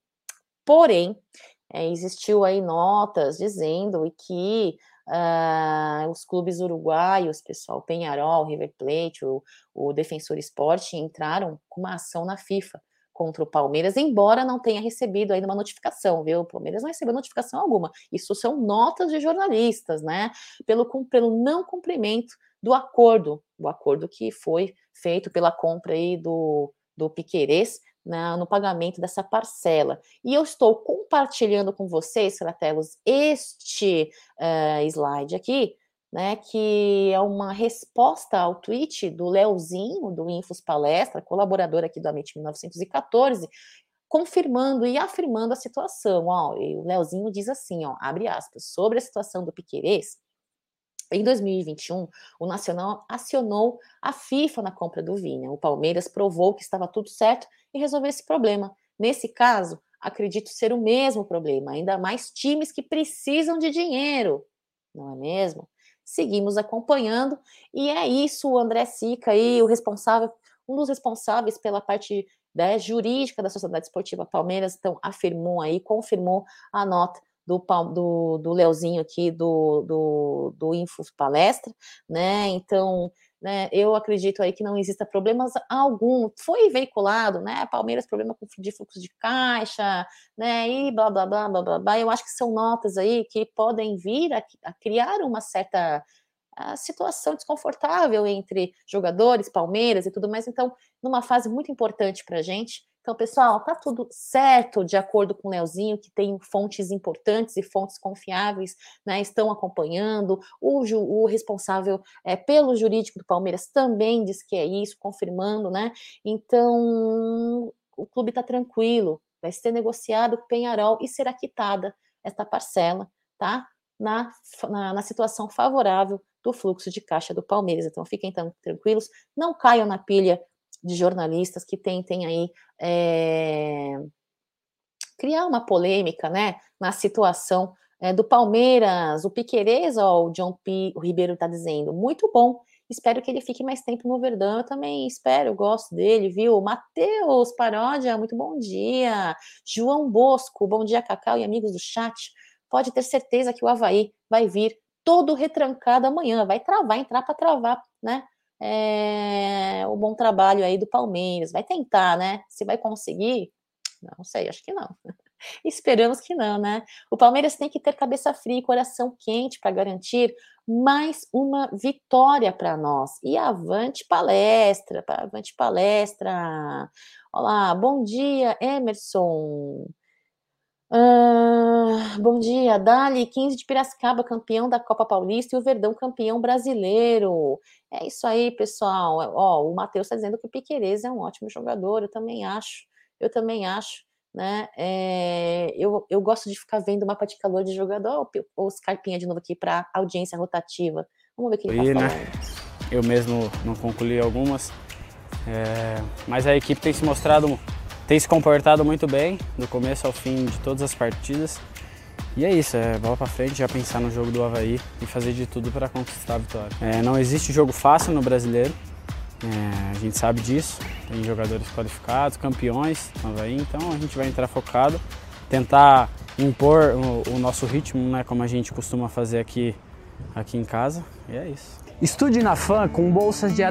porém, é, existiu aí notas dizendo que uh, os clubes uruguaios, pessoal, Penharol, River Plate, o, o Defensor Esporte entraram com uma ação na FIFA contra o Palmeiras, embora não tenha recebido ainda uma notificação, viu? O Palmeiras não recebeu notificação alguma. Isso são notas de jornalistas, né? Pelo, pelo não cumprimento do acordo, o acordo que foi feito pela compra aí do, do Piquerez na, no pagamento dessa parcela. E eu estou compartilhando com vocês, Fratelos, este uh, slide aqui, né, que é uma resposta ao tweet do Leozinho, do Infos Palestra, colaborador aqui do Amit 1914, confirmando e afirmando a situação. Ó, o Leozinho diz assim, ó, abre aspas, sobre a situação do Piquerez, em 2021, o Nacional acionou a FIFA na compra do Vinha. O Palmeiras provou que estava tudo certo e resolveu esse problema. Nesse caso, acredito ser o mesmo problema, ainda mais times que precisam de dinheiro, não é mesmo? Seguimos acompanhando e é isso, o André Sica aí, o responsável, um dos responsáveis pela parte né, jurídica da Sociedade Esportiva Palmeiras, então afirmou aí, confirmou a nota do, do, do Leozinho aqui do, do, do Infos Palestra, né? Então, né, eu acredito aí que não exista problemas algum. Foi veiculado, né? Palmeiras, problema de fluxo de caixa, né? E blá blá blá blá blá. blá. Eu acho que são notas aí que podem vir a, a criar uma certa a situação desconfortável entre jogadores, Palmeiras e tudo mais. Então, numa fase muito importante para a gente, então, pessoal, tá tudo certo de acordo com o Leozinho, que tem fontes importantes e fontes confiáveis, né? Estão acompanhando. O, ju, o responsável é, pelo jurídico do Palmeiras também diz que é isso, confirmando, né? Então, o clube está tranquilo, vai ser negociado com o Penharol e será quitada esta parcela, tá? Na, na, na situação favorável do fluxo de caixa do Palmeiras. Então, fiquem tão tranquilos, não caiam na pilha de jornalistas que tentem aí é, criar uma polêmica, né, na situação é, do Palmeiras, o Piquerez, ó, o John P. o Ribeiro está dizendo, muito bom, espero que ele fique mais tempo no Verdão, eu também espero, eu gosto dele, viu? Matheus Paródia, muito bom dia. João Bosco, bom dia, Cacau e amigos do chat. Pode ter certeza que o Havaí vai vir todo retrancado amanhã, vai travar, entrar para travar, né? É, o bom trabalho aí do Palmeiras. Vai tentar, né? Se vai conseguir, não sei, acho que não. Esperamos que não, né? O Palmeiras tem que ter cabeça fria e coração quente para garantir mais uma vitória para nós. E avante palestra, avante palestra. Olá, bom dia, Emerson. Uh, bom dia, Dali, 15 de Piracicaba, campeão da Copa Paulista e o Verdão campeão brasileiro. É isso aí, pessoal. Ó, o Matheus está dizendo que o Piquerez é um ótimo jogador, eu também acho. Eu também acho, né? É, eu, eu gosto de ficar vendo o mapa de calor de jogador. Ó, os carpinha de novo aqui para audiência rotativa. Vamos ver o que ele falando. Né? Eu mesmo não concluí algumas, é, mas a equipe tem se mostrado tem se comportado muito bem, do começo ao fim de todas as partidas. E é isso, é bola para frente, já pensar no jogo do Havaí e fazer de tudo para conquistar a vitória. É, não existe jogo fácil no brasileiro, é, a gente sabe disso. Tem jogadores qualificados, campeões no Havaí, então a gente vai entrar focado, tentar impor o, o nosso ritmo, né, como a gente costuma fazer aqui, aqui em casa, e é isso. Estude na FAM com bolsas de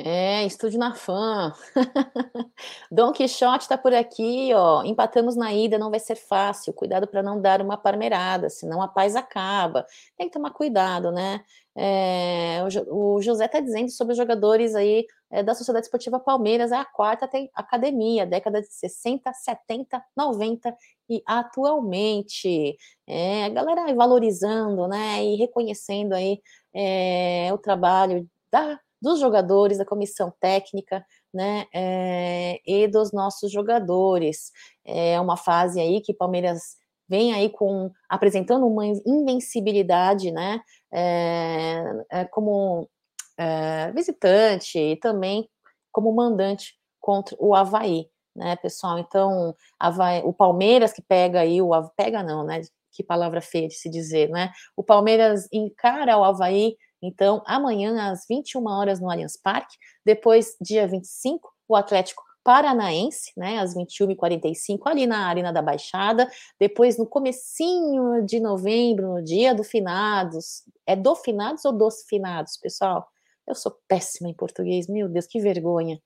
É, estúdio na fã. Dom Quixote está por aqui, ó. Empatamos na ida, não vai ser fácil. Cuidado para não dar uma parmeirada, senão a paz acaba. Tem que tomar cuidado, né? É, o, o, José está dizendo sobre os jogadores aí é, da Sociedade Esportiva Palmeiras, é a quarta tem academia, década de 60, 70, 90 e atualmente. É, a galera aí valorizando, né, e reconhecendo aí é, o trabalho da dos jogadores, da comissão técnica, né, é, e dos nossos jogadores. É uma fase aí que Palmeiras vem aí com apresentando uma invencibilidade, né, é, é, como é, visitante e também como mandante contra o Havaí, né, pessoal? Então, Havaí, o Palmeiras que pega aí o pega não, né? Que palavra feia de se dizer, né? O Palmeiras encara o Havaí então, amanhã, às 21 horas, no Allianz Parque. Depois, dia 25, o Atlético Paranaense, né, às 21h45, ali na Arena da Baixada. Depois, no comecinho de novembro, no dia do finados. É do finados ou dos finados, pessoal? Eu sou péssima em português, meu Deus, que vergonha.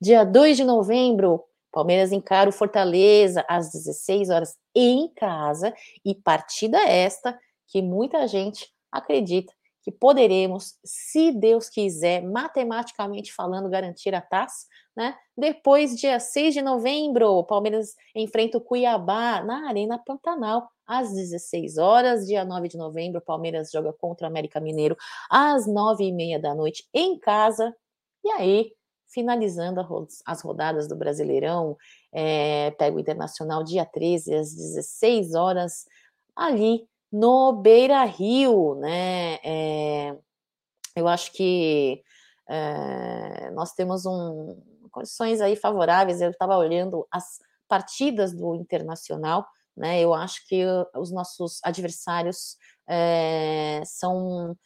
Dia 2 de novembro, Palmeiras encara o Fortaleza às 16 horas em casa e partida esta que muita gente acredita que poderemos, se Deus quiser, matematicamente falando, garantir a taça, né? Depois, dia 6 de novembro, o Palmeiras enfrenta o Cuiabá na Arena Pantanal, às 16 horas. Dia 9 de novembro, o Palmeiras joga contra o América Mineiro às 9 e meia da noite em casa. E aí, finalizando as rodadas do Brasileirão, é, pega o Internacional dia 13 às 16 horas, ali no Beira Rio, né? É, eu acho que é, nós temos um, condições aí favoráveis. Eu estava olhando as partidas do Internacional, né? Eu acho que os nossos adversários é, são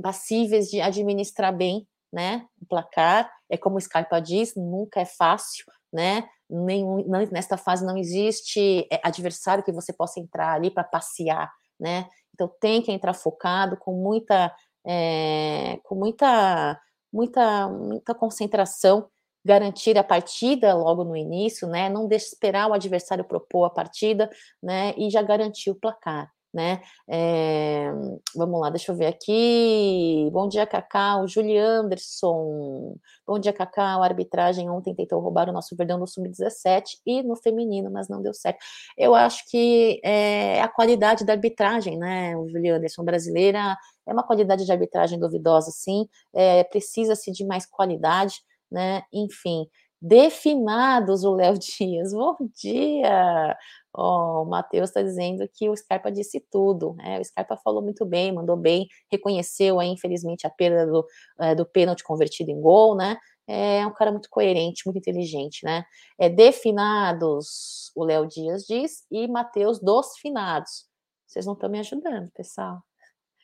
passíveis de administrar bem, né? O placar é como o Scarpa diz, nunca é fácil, né? Nenhum, nesta fase não existe adversário que você possa entrar ali para passear, né? Então tem que entrar focado, com muita, é, com muita, muita, muita concentração, garantir a partida logo no início, né? Não esperar o adversário propor a partida, né? E já garantir o placar né? É, vamos lá, deixa eu ver aqui. Bom dia, Cacau. Julie Anderson. Bom dia, Cacau. A arbitragem ontem tentou roubar o nosso Verdão no Sub-17 e no feminino, mas não deu certo. Eu acho que é a qualidade da arbitragem, né? O Julie Anderson brasileira é uma qualidade de arbitragem duvidosa, sim. É, Precisa-se de mais qualidade, né? Enfim. Definados, o Léo Dias. Bom dia! Oh, o Matheus está dizendo que o Scarpa disse tudo. Né? O Scarpa falou muito bem, mandou bem, reconheceu aí, infelizmente, a perda do, é, do pênalti convertido em gol, né? É um cara muito coerente, muito inteligente, né? É definados, o Léo Dias diz, e Matheus dos finados. Vocês não estão me ajudando, pessoal.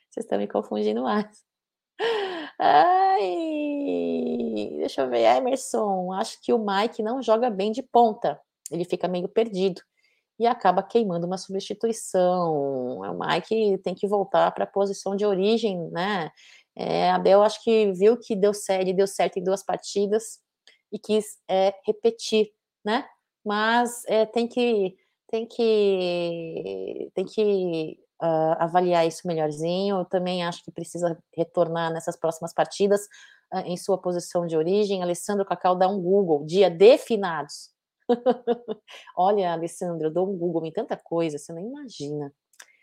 Vocês estão me confundindo mais. Ai, deixa eu ver, Emerson. Acho que o Mike não joga bem de ponta. Ele fica meio perdido e acaba queimando uma substituição. O Mike tem que voltar para a posição de origem, né? É, Abel acho que viu que deu certo, deu certo em duas partidas e quis é, repetir, né? Mas é, tem que tem que tem que uh, avaliar isso melhorzinho. Eu também acho que precisa retornar nessas próximas partidas uh, em sua posição de origem. Alessandro Cacau dá um Google, dia de finados. Olha, Alessandra, eu dou um Google em tanta coisa, você nem imagina.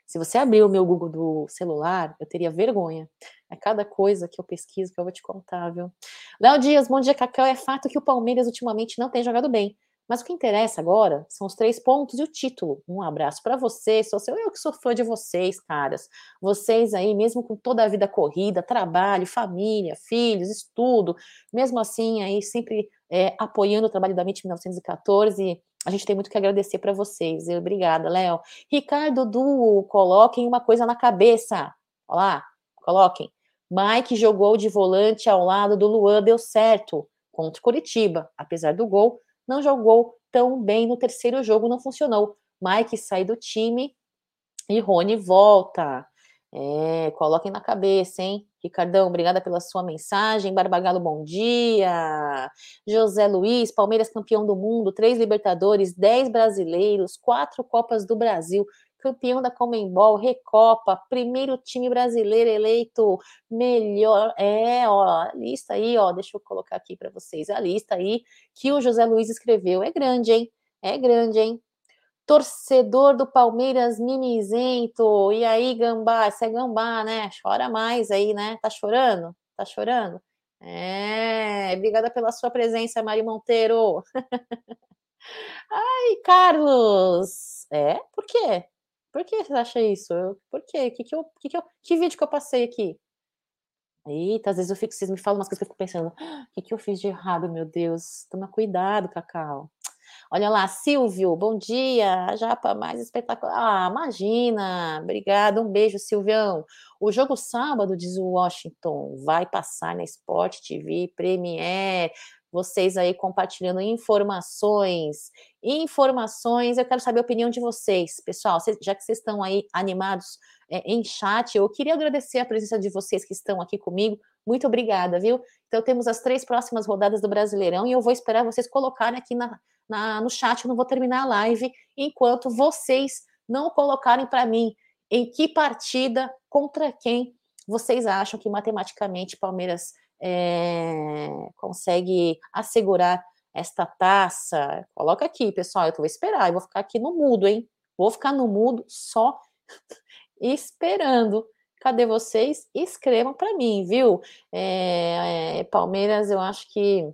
Se você abrir o meu Google do celular, eu teria vergonha. É cada coisa que eu pesquiso que eu vou te contar, viu? Léo Dias, bom dia, Cacau. É fato que o Palmeiras ultimamente não tem jogado bem. Mas o que interessa agora são os três pontos e o título. Um abraço para vocês, sou eu que sou fã de vocês, caras. Vocês aí, mesmo com toda a vida corrida, trabalho, família, filhos, estudo, mesmo assim aí sempre é, apoiando o trabalho da MIT 1914. A gente tem muito que agradecer para vocês. Obrigada, Léo. Ricardo Du, coloquem uma coisa na cabeça. Olha lá, coloquem. Mike jogou de volante ao lado do Luan, deu certo contra o Curitiba. Apesar do gol, não jogou tão bem no terceiro jogo, não funcionou. Mike sai do time e Rony volta. É, coloquem na cabeça, hein? Ricardão, obrigada pela sua mensagem. Barbagalo, bom dia. José Luiz, Palmeiras campeão do mundo, três Libertadores, dez brasileiros, quatro Copas do Brasil, campeão da Comembol, Recopa, primeiro time brasileiro eleito melhor. É, ó, a lista aí, ó, deixa eu colocar aqui para vocês a lista aí que o José Luiz escreveu. É grande, hein? É grande, hein? Torcedor do Palmeiras mimizento. E aí, Gambá, você é Gambá, né? Chora mais aí, né? Tá chorando? Tá chorando? É, obrigada pela sua presença, Mari Monteiro. Ai, Carlos. É? Por quê? Por que você acha isso? Por quê? Que, que, eu, que, que, eu, que vídeo que eu passei aqui? Eita, às vezes eu fico, vocês me falam umas coisas que eu fico pensando, o ah, que, que eu fiz de errado, meu Deus? Toma cuidado, Cacau. Olha lá, Silvio, bom dia, japa mais espetacular. Ah, imagina, obrigado, um beijo, Silvião. O jogo sábado, diz o Washington, vai passar na Sport TV, Premiere, vocês aí compartilhando informações. Informações, eu quero saber a opinião de vocês, pessoal, já que vocês estão aí animados é, em chat, eu queria agradecer a presença de vocês que estão aqui comigo. Muito obrigada, viu? Então, temos as três próximas rodadas do Brasileirão e eu vou esperar vocês colocarem aqui na, na, no chat, eu não vou terminar a live enquanto vocês não colocarem para mim em que partida, contra quem vocês acham que matematicamente Palmeiras é, consegue assegurar esta taça. Coloca aqui, pessoal, eu vou esperar, eu vou ficar aqui no mudo, hein? Vou ficar no mudo só esperando. Cadê vocês? Escrevam para mim, viu? É, é, Palmeiras, eu acho que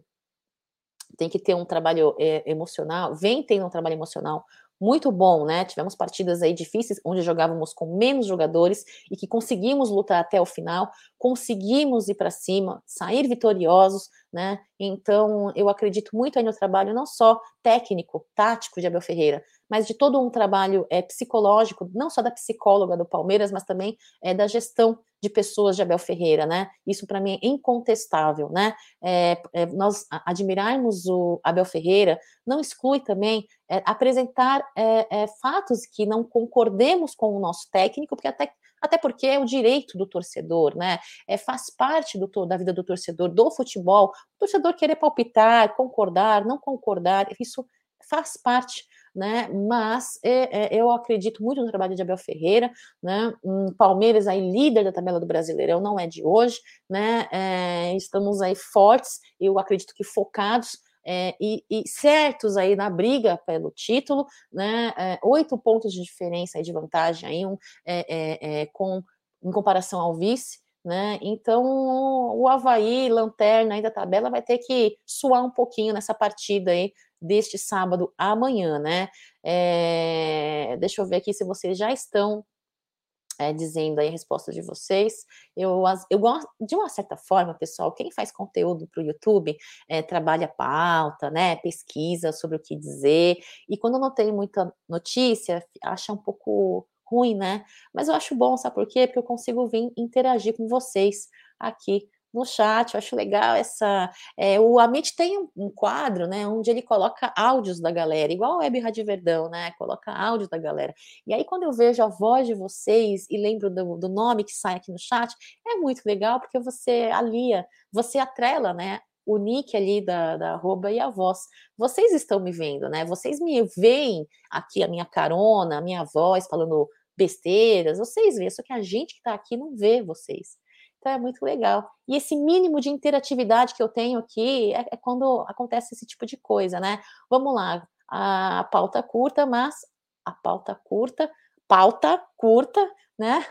tem que ter um trabalho é, emocional, vem tendo um trabalho emocional muito bom, né? Tivemos partidas aí difíceis, onde jogávamos com menos jogadores e que conseguimos lutar até o final, conseguimos ir para cima, sair vitoriosos, né? Então, eu acredito muito aí no trabalho, não só técnico, tático de Abel Ferreira, mas de todo um trabalho é, psicológico, não só da psicóloga do Palmeiras, mas também é, da gestão de pessoas de Abel Ferreira, né? Isso para mim é incontestável, né? É, é, nós admirarmos o Abel Ferreira não exclui também é, apresentar é, é, fatos que não concordemos com o nosso técnico, porque até até porque é o direito do torcedor, né? É, faz parte do, da vida do torcedor, do futebol, o torcedor querer palpitar, concordar, não concordar, isso faz parte né? Mas é, é, eu acredito muito no trabalho de Abel Ferreira, né? Um Palmeiras aí líder da tabela do Brasileirão não é de hoje, né? É, estamos aí fortes, eu acredito que focados é, e, e, certos aí na briga pelo título, né? É, oito pontos de diferença de vantagem aí um, é, é com em comparação ao vice. Né? Então, o Havaí, lanterna aí da tabela, vai ter que suar um pouquinho nessa partida aí deste sábado amanhã, né? É, deixa eu ver aqui se vocês já estão é, dizendo aí a resposta de vocês. Eu, eu gosto, de uma certa forma, pessoal, quem faz conteúdo para o YouTube é, trabalha pauta, né? Pesquisa sobre o que dizer, e quando não tem muita notícia, acha um pouco ruim, né? Mas eu acho bom, sabe por quê? Porque eu consigo vir interagir com vocês aqui no chat, eu acho legal essa. É, o Amit tem um, um, quadro, né, onde ele coloca áudios da galera, igual o Web Rádio Verdão, né? Coloca áudios da galera. E aí, quando eu vejo a voz de vocês e lembro do, do nome que sai aqui no chat, é muito legal, porque você alia, você atrela, né? O nick ali da, da arroba e a voz. Vocês estão me vendo, né? Vocês me veem aqui a minha carona, a minha voz falando besteiras, vocês veem, só que a gente que está aqui não vê vocês. Então é muito legal. E esse mínimo de interatividade que eu tenho aqui é, é quando acontece esse tipo de coisa, né? Vamos lá, a pauta curta, mas a pauta curta, pauta curta, né?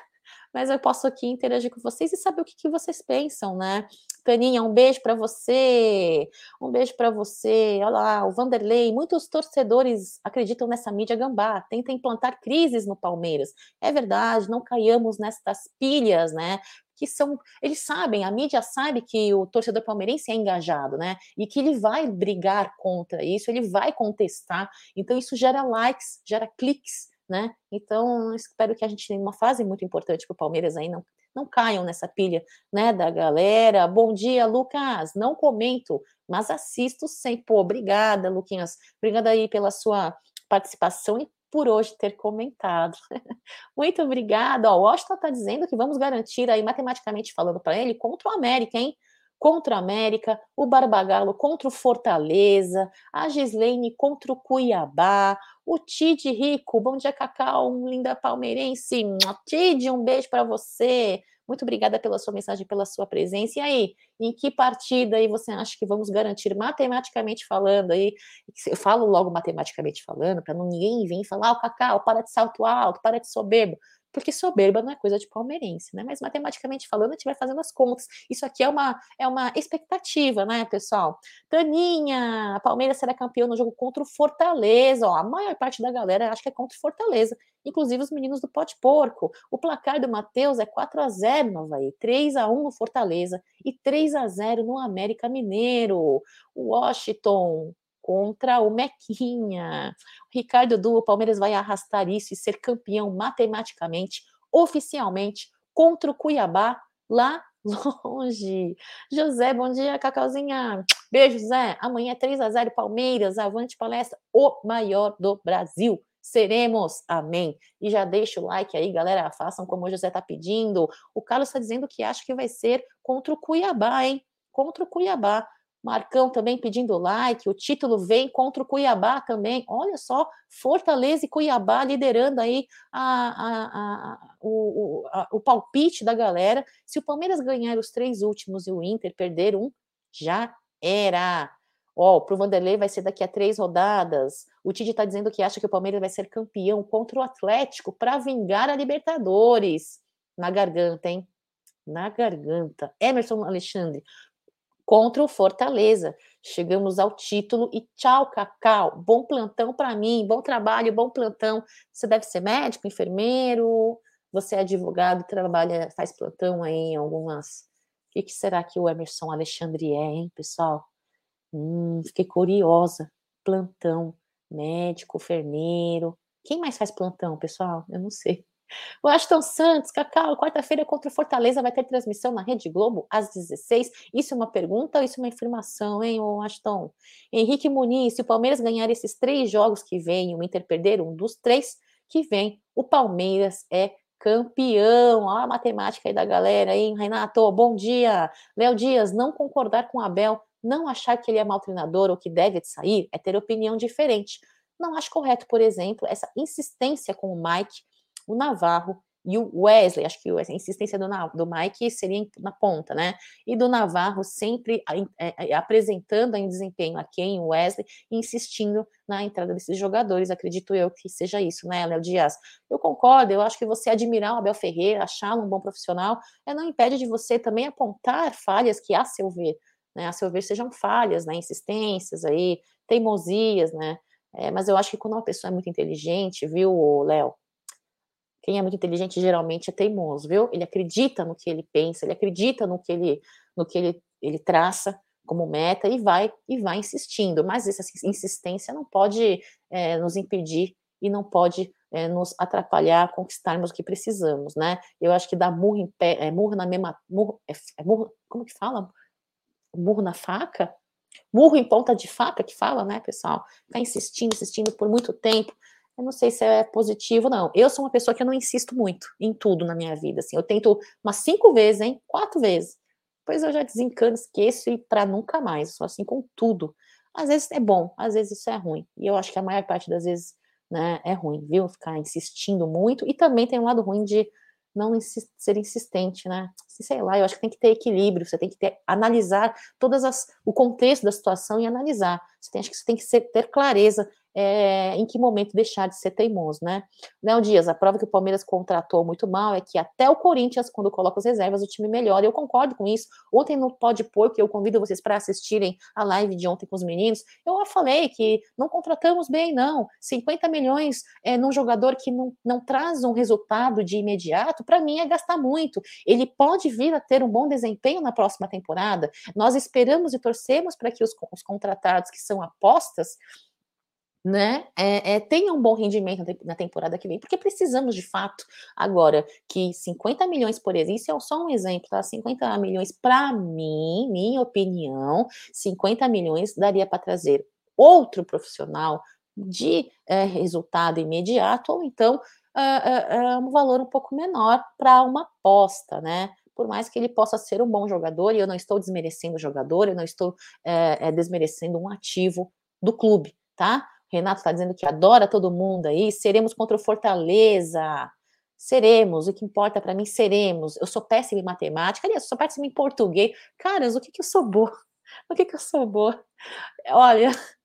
Mas eu posso aqui interagir com vocês e saber o que, que vocês pensam, né? Caninha, um beijo para você, um beijo para você. Olha lá, o Vanderlei. Muitos torcedores acreditam nessa mídia gambá, tenta implantar crises no Palmeiras. É verdade, não caiamos nestas pilhas, né? Que são, eles sabem, a mídia sabe que o torcedor palmeirense é engajado, né? E que ele vai brigar contra isso, ele vai contestar. Então isso gera likes, gera cliques, né? Então espero que a gente tenha uma fase muito importante para o Palmeiras aí não não caiam nessa pilha, né, da galera. Bom dia, Lucas. Não comento, mas assisto sempre. Pô, obrigada, Luquinhas. Obrigada aí pela sua participação e por hoje ter comentado. Muito obrigada. O Washington está dizendo que vamos garantir aí, matematicamente falando para ele, contra o América, hein? Contra o América, o Barbagalo contra o Fortaleza, a Gislaine contra o Cuiabá, o Tid Rico, bom dia, Cacau, um linda palmeirense. Tid, um beijo para você. Muito obrigada pela sua mensagem, pela sua presença. E aí, em que partida aí você acha que vamos garantir matematicamente falando aí? Eu falo logo matematicamente falando, para ninguém vir falar, o oh, Cacau, para de salto alto, para de soberbo porque soberba não é coisa de palmeirense, né? Mas matematicamente falando, a gente vai fazendo as contas. Isso aqui é uma, é uma expectativa, né, pessoal? Taninha, a Palmeiras será campeão no jogo contra o Fortaleza. Ó, a maior parte da galera acha que é contra o Fortaleza, inclusive os meninos do Pote Porco. O placar do Matheus é 4 a 0 no Havaí, 3 a 1 no Fortaleza e 3 a 0 no América Mineiro. O Washington contra o Mequinha. Ricardo Du, o Palmeiras vai arrastar isso e ser campeão matematicamente, oficialmente, contra o Cuiabá, lá longe. José, bom dia, Cacauzinha. Beijo, Zé. Amanhã é 3 a 0 Palmeiras, avante palestra, o maior do Brasil. Seremos, amém. E já deixa o like aí, galera. Façam como o José tá pedindo. O Carlos está dizendo que acha que vai ser contra o Cuiabá, hein? Contra o Cuiabá. Marcão também pedindo like, o título vem contra o Cuiabá também. Olha só, Fortaleza e Cuiabá liderando aí a, a, a, o, o, palpite da galera. Se o Palmeiras ganhar os três últimos e o Inter perder um, já era. Ó, oh, pro Vanderlei vai ser daqui a três rodadas. O Tite está dizendo que acha que o Palmeiras vai ser campeão contra o Atlético para vingar a Libertadores. Na garganta, hein? Na garganta. Emerson Alexandre, contra o Fortaleza. Chegamos ao título e tchau, Cacau. Bom plantão para mim, bom trabalho, bom plantão. Você deve ser médico, enfermeiro, você é advogado, trabalha, faz plantão aí em algumas. O que, que será que o Emerson Alexandre é, hein, pessoal? Hum, fiquei curiosa. Plantão, médico, enfermeiro. Quem mais faz plantão, pessoal? Eu não sei. O Aston Santos, Cacau, quarta-feira contra o Fortaleza vai ter transmissão na Rede Globo às 16. Isso é uma pergunta ou isso é uma afirmação, hein, o Aston? Henrique Muniz, se o Palmeiras ganhar esses três jogos que vem, o Inter perder um dos três que vem, o Palmeiras é campeão. Olha a matemática aí da galera, hein, Renato? Bom dia. Léo Dias, não concordar com Abel, não achar que ele é mau treinador ou que deve sair, é ter opinião diferente. Não acho correto, por exemplo, essa insistência com o Mike o Navarro e o Wesley, acho que a insistência do, do Mike seria na ponta, né? E do Navarro sempre é, é, apresentando em desempenho a quem o Wesley, insistindo na entrada desses jogadores. Acredito eu que seja isso, né, Léo Dias? Eu concordo, eu acho que você admirar o Abel Ferreira, achá-lo um bom profissional, é, não impede de você também apontar falhas que, a seu ver, né, a seu ver, sejam falhas, né, insistências aí, teimosias, né? É, mas eu acho que quando uma pessoa é muito inteligente, viu, Léo? Quem é muito inteligente geralmente é teimoso, viu? Ele acredita no que ele pensa, ele acredita no que ele, no que ele, ele traça como meta e vai e vai insistindo. Mas essa insistência não pode é, nos impedir e não pode é, nos atrapalhar a conquistarmos o que precisamos, né? Eu acho que dar murro em pé, é, murro na mesma, murro, é, é murro, como que fala? Murro na faca? Murro em ponta de faca que fala, né, pessoal? Ficar insistindo, insistindo por muito tempo eu não sei se é positivo, não. Eu sou uma pessoa que eu não insisto muito em tudo na minha vida. Assim, eu tento umas cinco vezes, hein? Quatro vezes. Depois eu já desencano, esqueço e para nunca mais. Sou assim com tudo. Às vezes é bom, às vezes isso é ruim. E eu acho que a maior parte das vezes né, é ruim, viu? Ficar insistindo muito. E também tem um lado ruim de não insist, ser insistente, né? Sei lá, eu acho que tem que ter equilíbrio, você tem que ter, analisar todas as o contexto da situação e analisar. Você tem, acho que você tem que ser, ter clareza é, em que momento deixar de ser teimoso, né? Léo Dias, a prova que o Palmeiras contratou muito mal é que até o Corinthians, quando coloca as reservas, o time melhora. Eu concordo com isso. Ontem no Pode Pôr, que eu convido vocês para assistirem a live de ontem com os meninos, eu falei que não contratamos bem, não. 50 milhões é, num jogador que não, não traz um resultado de imediato, para mim é gastar muito. Ele pode vir a ter um bom desempenho na próxima temporada. Nós esperamos e torcemos para que os, os contratados que são apostas né, é, é, tenha um bom rendimento na temporada que vem, porque precisamos de fato agora que 50 milhões por exemplo, isso é só um exemplo, tá? 50 milhões para mim, minha opinião, 50 milhões daria para trazer outro profissional de é, resultado imediato, ou então é, um valor um pouco menor para uma aposta, né? Por mais que ele possa ser um bom jogador, e eu não estou desmerecendo o jogador, eu não estou é, desmerecendo um ativo do clube, tá? Renato está dizendo que adora todo mundo aí, seremos contra o Fortaleza. Seremos, o que importa para mim, seremos. Eu sou péssima em matemática, aliás, eu sou péssima em português. Caras, o que, que eu sou boa? O que, que eu sou boa? Olha,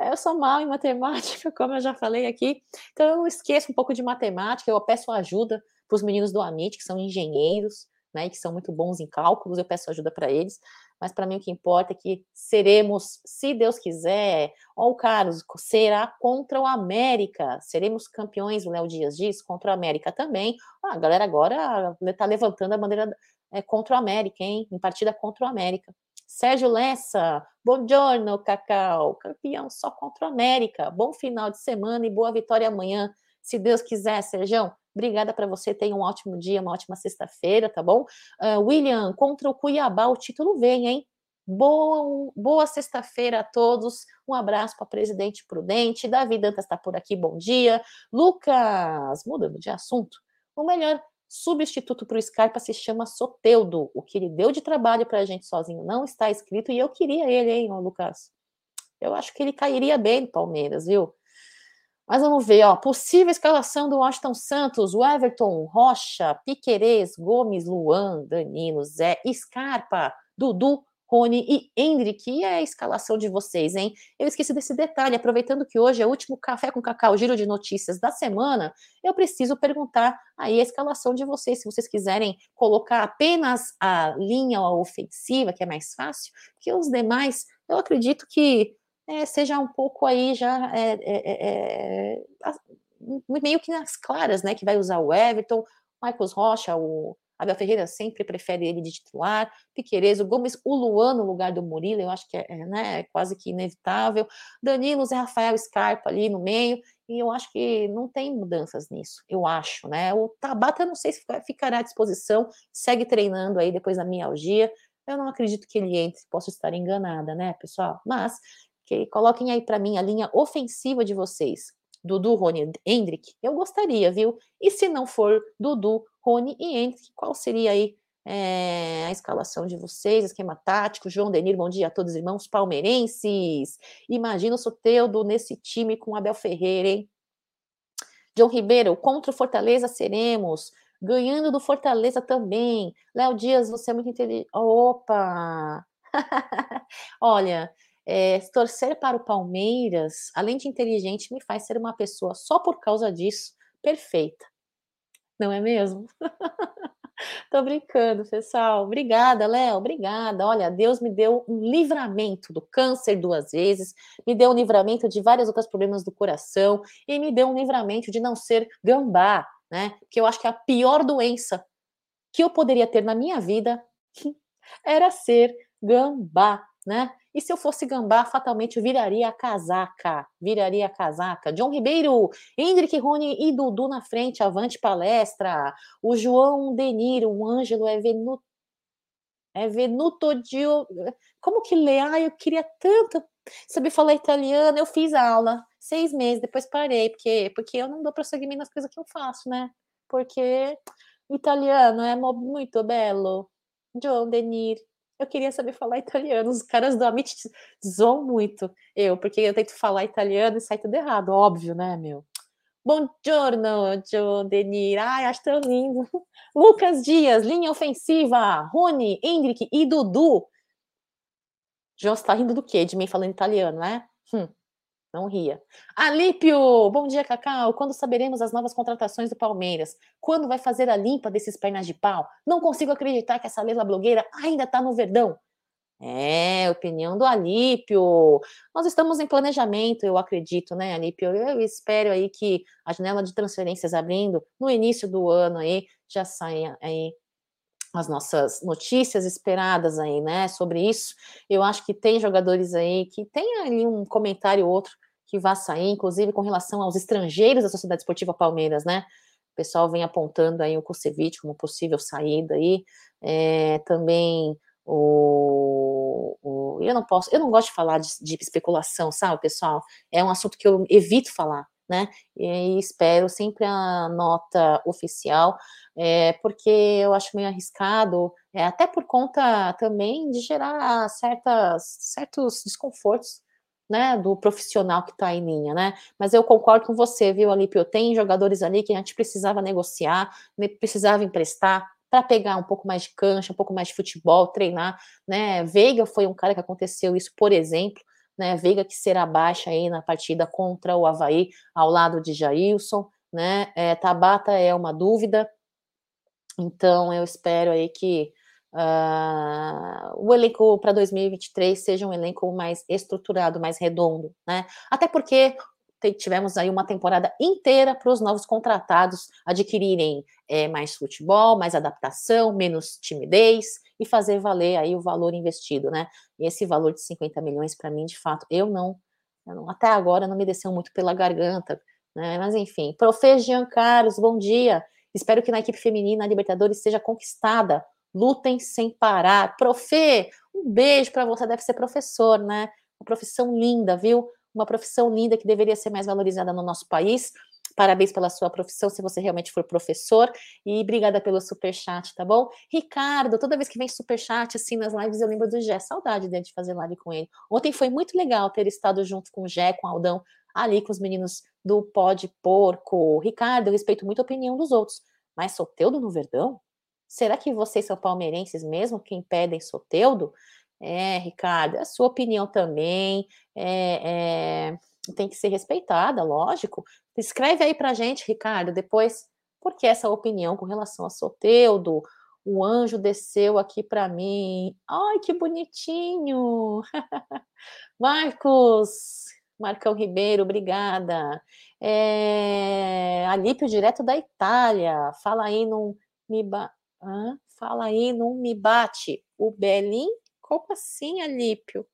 eu sou mal em matemática, como eu já falei aqui, então eu esqueço um pouco de matemática, eu peço ajuda para os meninos do Amit, que são engenheiros, né, que são muito bons em cálculos, eu peço ajuda para eles, mas para mim o que importa é que seremos, se Deus quiser, ó o Carlos, será contra o América, seremos campeões, o Léo Dias diz, contra o América também, ah, a galera agora está levantando a bandeira é, contra o América, hein, em partida contra o América. Sérgio Lessa, bom giorno, Cacau, campeão só contra o América, bom final de semana e boa vitória amanhã, se Deus quiser, Sérgio, Obrigada para você, tenha um ótimo dia, uma ótima sexta-feira, tá bom? Uh, William, contra o Cuiabá, o título vem, hein? Boa, boa sexta-feira a todos. Um abraço para presidente Prudente. Davi Dantas está por aqui, bom dia. Lucas, mudando de assunto. O melhor substituto para o Scarpa se chama Soteudo. O que ele deu de trabalho para a gente sozinho não está escrito e eu queria ele, hein, Lucas? Eu acho que ele cairia bem no Palmeiras, viu? Mas vamos ver, ó, possível escalação do Washington Santos, o Everton, Rocha, Piquerez, Gomes, Luan, Danilo, Zé, Scarpa, Dudu, Rony e Hendrick. E é a escalação de vocês, hein? Eu esqueci desse detalhe, aproveitando que hoje é o último Café com Cacau, giro de notícias da semana, eu preciso perguntar aí a escalação de vocês, se vocês quiserem colocar apenas a linha ofensiva, que é mais fácil, que os demais, eu acredito que é, seja um pouco aí já é, é, meio que nas claras, né? Que vai usar o Everton, Marcos Rocha, o Abel Ferreira sempre prefere ele de titular, Piqueires, o Gomes, o Luan no lugar do Murilo, eu acho que é, né, quase que inevitável, Danilo, Zé Rafael Scarpa ali no meio, e eu acho que não tem mudanças nisso, eu acho, né? O Tabata, não sei se ficará à disposição, segue treinando aí depois da mialgia, eu não acredito que ele entre, posso estar enganada, né, pessoal? Mas que coloquem aí para mim a linha ofensiva de vocês. Dudu, Rony, Hendrick, eu gostaria, viu? E se não for Dudu, Rony e Hendrick, qual seria aí é, a escalação de vocês, esquema tático? João Denir, bom dia a todos, irmãos palmeirenses. Imagina o Soteudo nesse time com Abel Ferreira, hein? João Ribeiro, contra o Fortaleza seremos. Ganhando do Fortaleza também. Léo Dias, você é muito inteligente. Opa! Olha, é, torcer para o Palmeiras, além de inteligente, me faz ser uma pessoa só por causa disso perfeita. Não é mesmo? Tô brincando, pessoal. Obrigada, Léo. Obrigada. Olha, Deus me deu um livramento do câncer duas vezes, me deu um livramento de vários outros problemas do coração e me deu um livramento de não ser gambá, né? Que eu acho que a pior doença que eu poderia ter na minha vida era ser gambá, né? E se eu fosse gambá, fatalmente viraria a casaca. Viraria a casaca. John Ribeiro, Hendrick, Rony e Dudu na frente, avante palestra. O João Deniro, o Ângelo é venuto. É venuto. Como que lê? Ah, eu queria tanto saber falar italiano. Eu fiz aula seis meses, depois parei, porque, porque eu não dou prosseguimento nas coisas que eu faço, né? Porque italiano é muito belo. João Denir, eu queria saber falar italiano. Os caras do Amit zoam muito eu, porque eu tento falar italiano e sai tudo errado, óbvio, né, meu? Buongiorno, Joe Denir. Ai, acho tão lindo. Lucas Dias, linha ofensiva. Rony, Hendrick e Dudu. João, você tá rindo do quê? De mim falando italiano, né? Hum. Não ria. Alípio, bom dia, Cacau. Quando saberemos as novas contratações do Palmeiras? Quando vai fazer a limpa desses pernas de pau? Não consigo acreditar que essa Leila blogueira ainda está no Verdão. É, opinião do Alípio. Nós estamos em planejamento, eu acredito, né, Alípio? Eu espero aí que a janela de transferências abrindo no início do ano aí já saia aí as nossas notícias esperadas aí, né, sobre isso. Eu acho que tem jogadores aí que tem ali um comentário ou outro que vai sair, inclusive com relação aos estrangeiros da Sociedade Esportiva Palmeiras, né? O pessoal vem apontando aí o Kusevich como possível saída aí. É, também o o, eu não posso, eu não gosto de falar de, de, especulação, sabe, pessoal? É um assunto que eu evito falar, né? E espero sempre a nota oficial, é, porque eu acho meio arriscado, é, até por conta também de gerar certas, certos desconfortos né, do profissional que está em linha, né? Mas eu concordo com você, viu, Alípio? Tem jogadores ali que a gente precisava negociar, precisava emprestar para pegar um pouco mais de cancha, um pouco mais de futebol, treinar, né? Veiga foi um cara que aconteceu isso, por exemplo, né? Veiga que será baixa aí na partida contra o Havaí, ao lado de Jailson, né? É, Tabata é uma dúvida, então eu espero aí que uh, o elenco para 2023 seja um elenco mais estruturado, mais redondo, né? Até porque tivemos aí uma temporada inteira para os novos contratados adquirirem é, mais futebol, mais adaptação, menos timidez e fazer valer aí o valor investido, né? E esse valor de 50 milhões, para mim, de fato, eu não, eu não, até agora não me desceu muito pela garganta, né? Mas enfim, Profe Jean Carlos, bom dia. Espero que na equipe feminina a Libertadores seja conquistada lutem sem parar. Profe, um beijo para você, deve ser professor, né? Uma profissão linda, viu? Uma profissão linda que deveria ser mais valorizada no nosso país. Parabéns pela sua profissão, se você realmente for professor. E obrigada pelo superchat, tá bom? Ricardo, toda vez que vem superchat, assim, nas lives, eu lembro do Gé. Saudade de fazer live com ele. Ontem foi muito legal ter estado junto com o Gé, com o Aldão, ali com os meninos do Pode Porco. Ricardo, eu respeito muito a opinião dos outros, mas Soteudo no Verdão? Será que vocês são palmeirenses mesmo que impedem Soteudo? É, Ricardo, a sua opinião também é, é, tem que ser respeitada, lógico. Escreve aí pra gente, Ricardo, depois, por que essa opinião com relação a Soteudo? O anjo desceu aqui para mim. Ai, que bonitinho! Marcos, Marcão Ribeiro, obrigada. É, Alípio, direto da Itália. Fala aí num. Fala aí, não me bate. O Belin? Como assim, Alípio?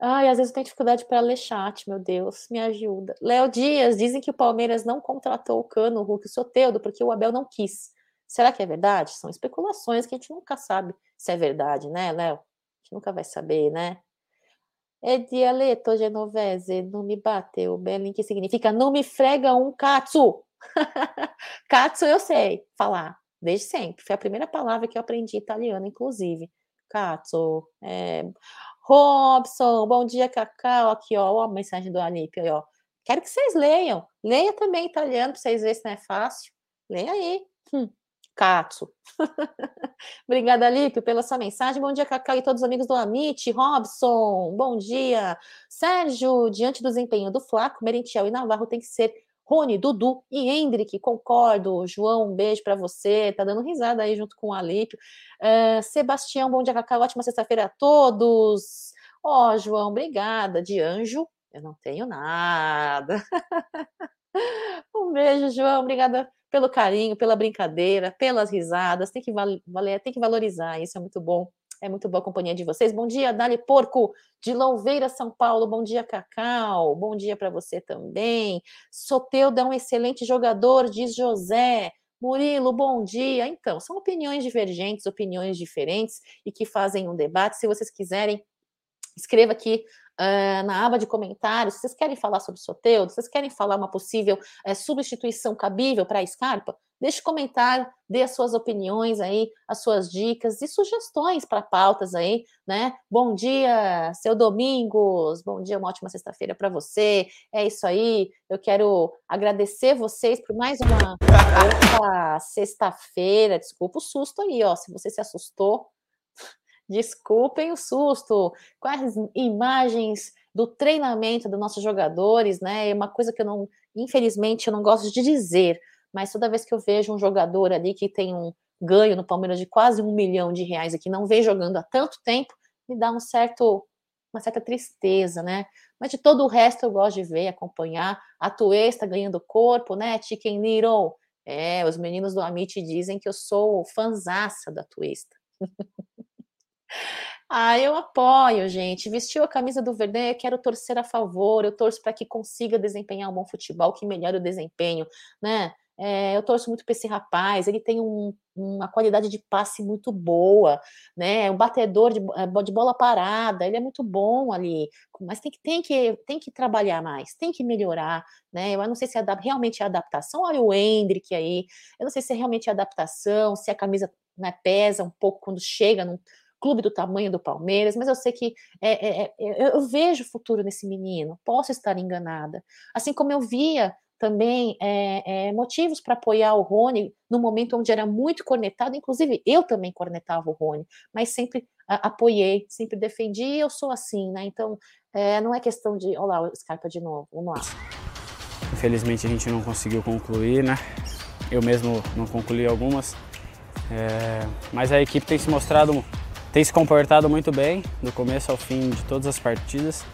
Ai, às vezes eu tenho dificuldade para ler chat, meu Deus, me ajuda. Léo Dias, dizem que o Palmeiras não contratou o Cano, o Hulk e o Soteudo, porque o Abel não quis. Será que é verdade? São especulações que a gente nunca sabe se é verdade, né, Léo? A gente nunca vai saber, né? É dialeto genovese, não me bateu. Belin, que significa não me frega um katsu. katsu eu sei falar desde sempre. Foi a primeira palavra que eu aprendi italiano, inclusive. Cazzo. É... Robson, bom dia, Cacau. Aqui, ó, a mensagem do Alípio, ó. Quero que vocês leiam. Leia também italiano para vocês verem se não é fácil. Leia aí. Hum. Cazzo. Obrigada, Alípio, pela sua mensagem. Bom dia, Cacau e todos os amigos do Amit. Robson, bom dia. Sérgio, diante do desempenho do Flaco, Merentiel e Navarro tem que ser Rony, Dudu e Hendrick, concordo. João, um beijo para você. Tá dando risada aí junto com o Alípio. Uh, Sebastião, bom dia, Cacau. Ótima sexta-feira a todos. Ó, oh, João, obrigada. De anjo, eu não tenho nada. um beijo, João. Obrigada pelo carinho, pela brincadeira, pelas risadas. Tem que valer, tem que valorizar. Isso é muito bom. É muito boa a companhia de vocês. Bom dia, Dali Porco, de Louveira, São Paulo. Bom dia, Cacau. Bom dia para você também. Soteudo é um excelente jogador, diz José. Murilo, bom dia. Então, são opiniões divergentes, opiniões diferentes e que fazem um debate. Se vocês quiserem, escreva aqui uh, na aba de comentários. Vocês querem falar sobre Soteudo? Vocês querem falar uma possível uh, substituição cabível para a Scarpa? Deixe comentário, dê as suas opiniões aí, as suas dicas e sugestões para pautas aí, né? Bom dia, seu Domingos. Bom dia, uma ótima sexta-feira para você. É isso aí. Eu quero agradecer vocês por mais uma sexta-feira. Desculpa o susto aí, ó. Se você se assustou, Desculpem o susto. Quais imagens do treinamento dos nossos jogadores, né? É uma coisa que eu não, infelizmente, eu não gosto de dizer, mas toda vez que eu vejo um jogador ali que tem um ganho no Palmeiras de quase um milhão de reais e que não vem jogando há tanto tempo, me dá um certo, uma certa tristeza, né? Mas de todo o resto eu gosto de ver, acompanhar. A Tuesta ganhando corpo, né? Chicken Little. É, os meninos do Amit dizem que eu sou fanzaça da Tuesta. Ah, eu apoio, gente. Vestiu a camisa do Verdão, eu quero torcer a favor, eu torço para que consiga desempenhar um bom futebol, que melhore o desempenho, né? É, eu torço muito para esse rapaz, ele tem um, uma qualidade de passe muito boa, né? Um batedor de, eh, de, bola parada, ele é muito bom ali, mas tem que, tem que, tem que trabalhar mais, tem que melhorar, né? Eu não sei se é realmente é adaptação. Olha o Hendrick aí, eu não sei se é realmente adaptação, se a camisa né, pesa um pouco quando chega num clube do tamanho do Palmeiras, mas eu sei que é, é, é, eu vejo futuro nesse menino, posso estar enganada. Assim como eu via também é, é, motivos para apoiar o Rony no momento onde era muito cornetado, inclusive eu também cornetava o Rony, mas sempre a, apoiei, sempre defendi, eu sou assim, né? Então é, não é questão de. Olha lá o Scarpa de novo, vamos lá. Infelizmente a gente não conseguiu concluir, né? Eu mesmo não concluí algumas, mas a equipe tem se mostrado, tem se comportado muito bem do começo ao fim de todas as partidas.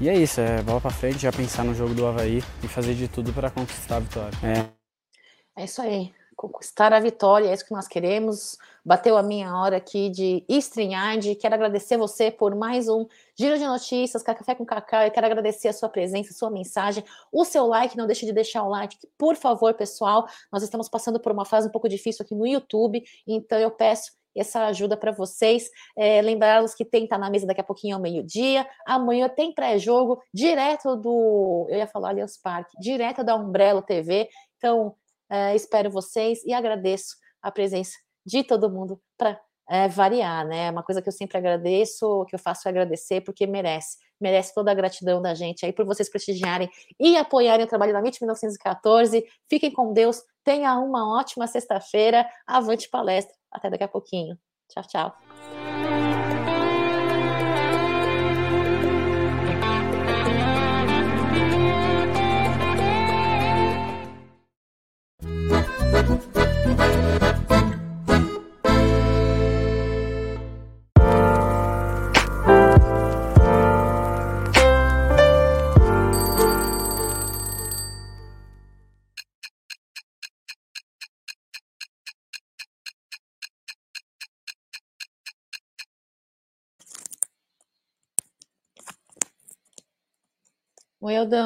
E é isso, é bola para frente, já pensar no jogo do Havaí e fazer de tudo para conquistar a vitória. É. é isso aí, conquistar a vitória, é isso que nós queremos. Bateu a minha hora aqui de StreamYard. Quero agradecer você por mais um Giro de Notícias, Café com Cacau. Eu quero agradecer a sua presença, a sua mensagem, o seu like. Não deixe de deixar o like, por favor, pessoal. Nós estamos passando por uma fase um pouco difícil aqui no YouTube, então eu peço essa ajuda para vocês. É, Lembrá-los que tem tá na mesa daqui a pouquinho ao meio-dia. Amanhã tem pré-jogo direto do. Eu ia falar Allianz Parque, direto da Umbrella TV. Então, é, espero vocês e agradeço a presença de todo mundo para é, variar, né? Uma coisa que eu sempre agradeço, que eu faço é agradecer, porque merece, merece toda a gratidão da gente aí por vocês prestigiarem e apoiarem o trabalho da MIT 1914. Fiquem com Deus, tenha uma ótima sexta-feira, avante palestra. Até daqui a pouquinho. Tchau, tchau. Oi, Aldão.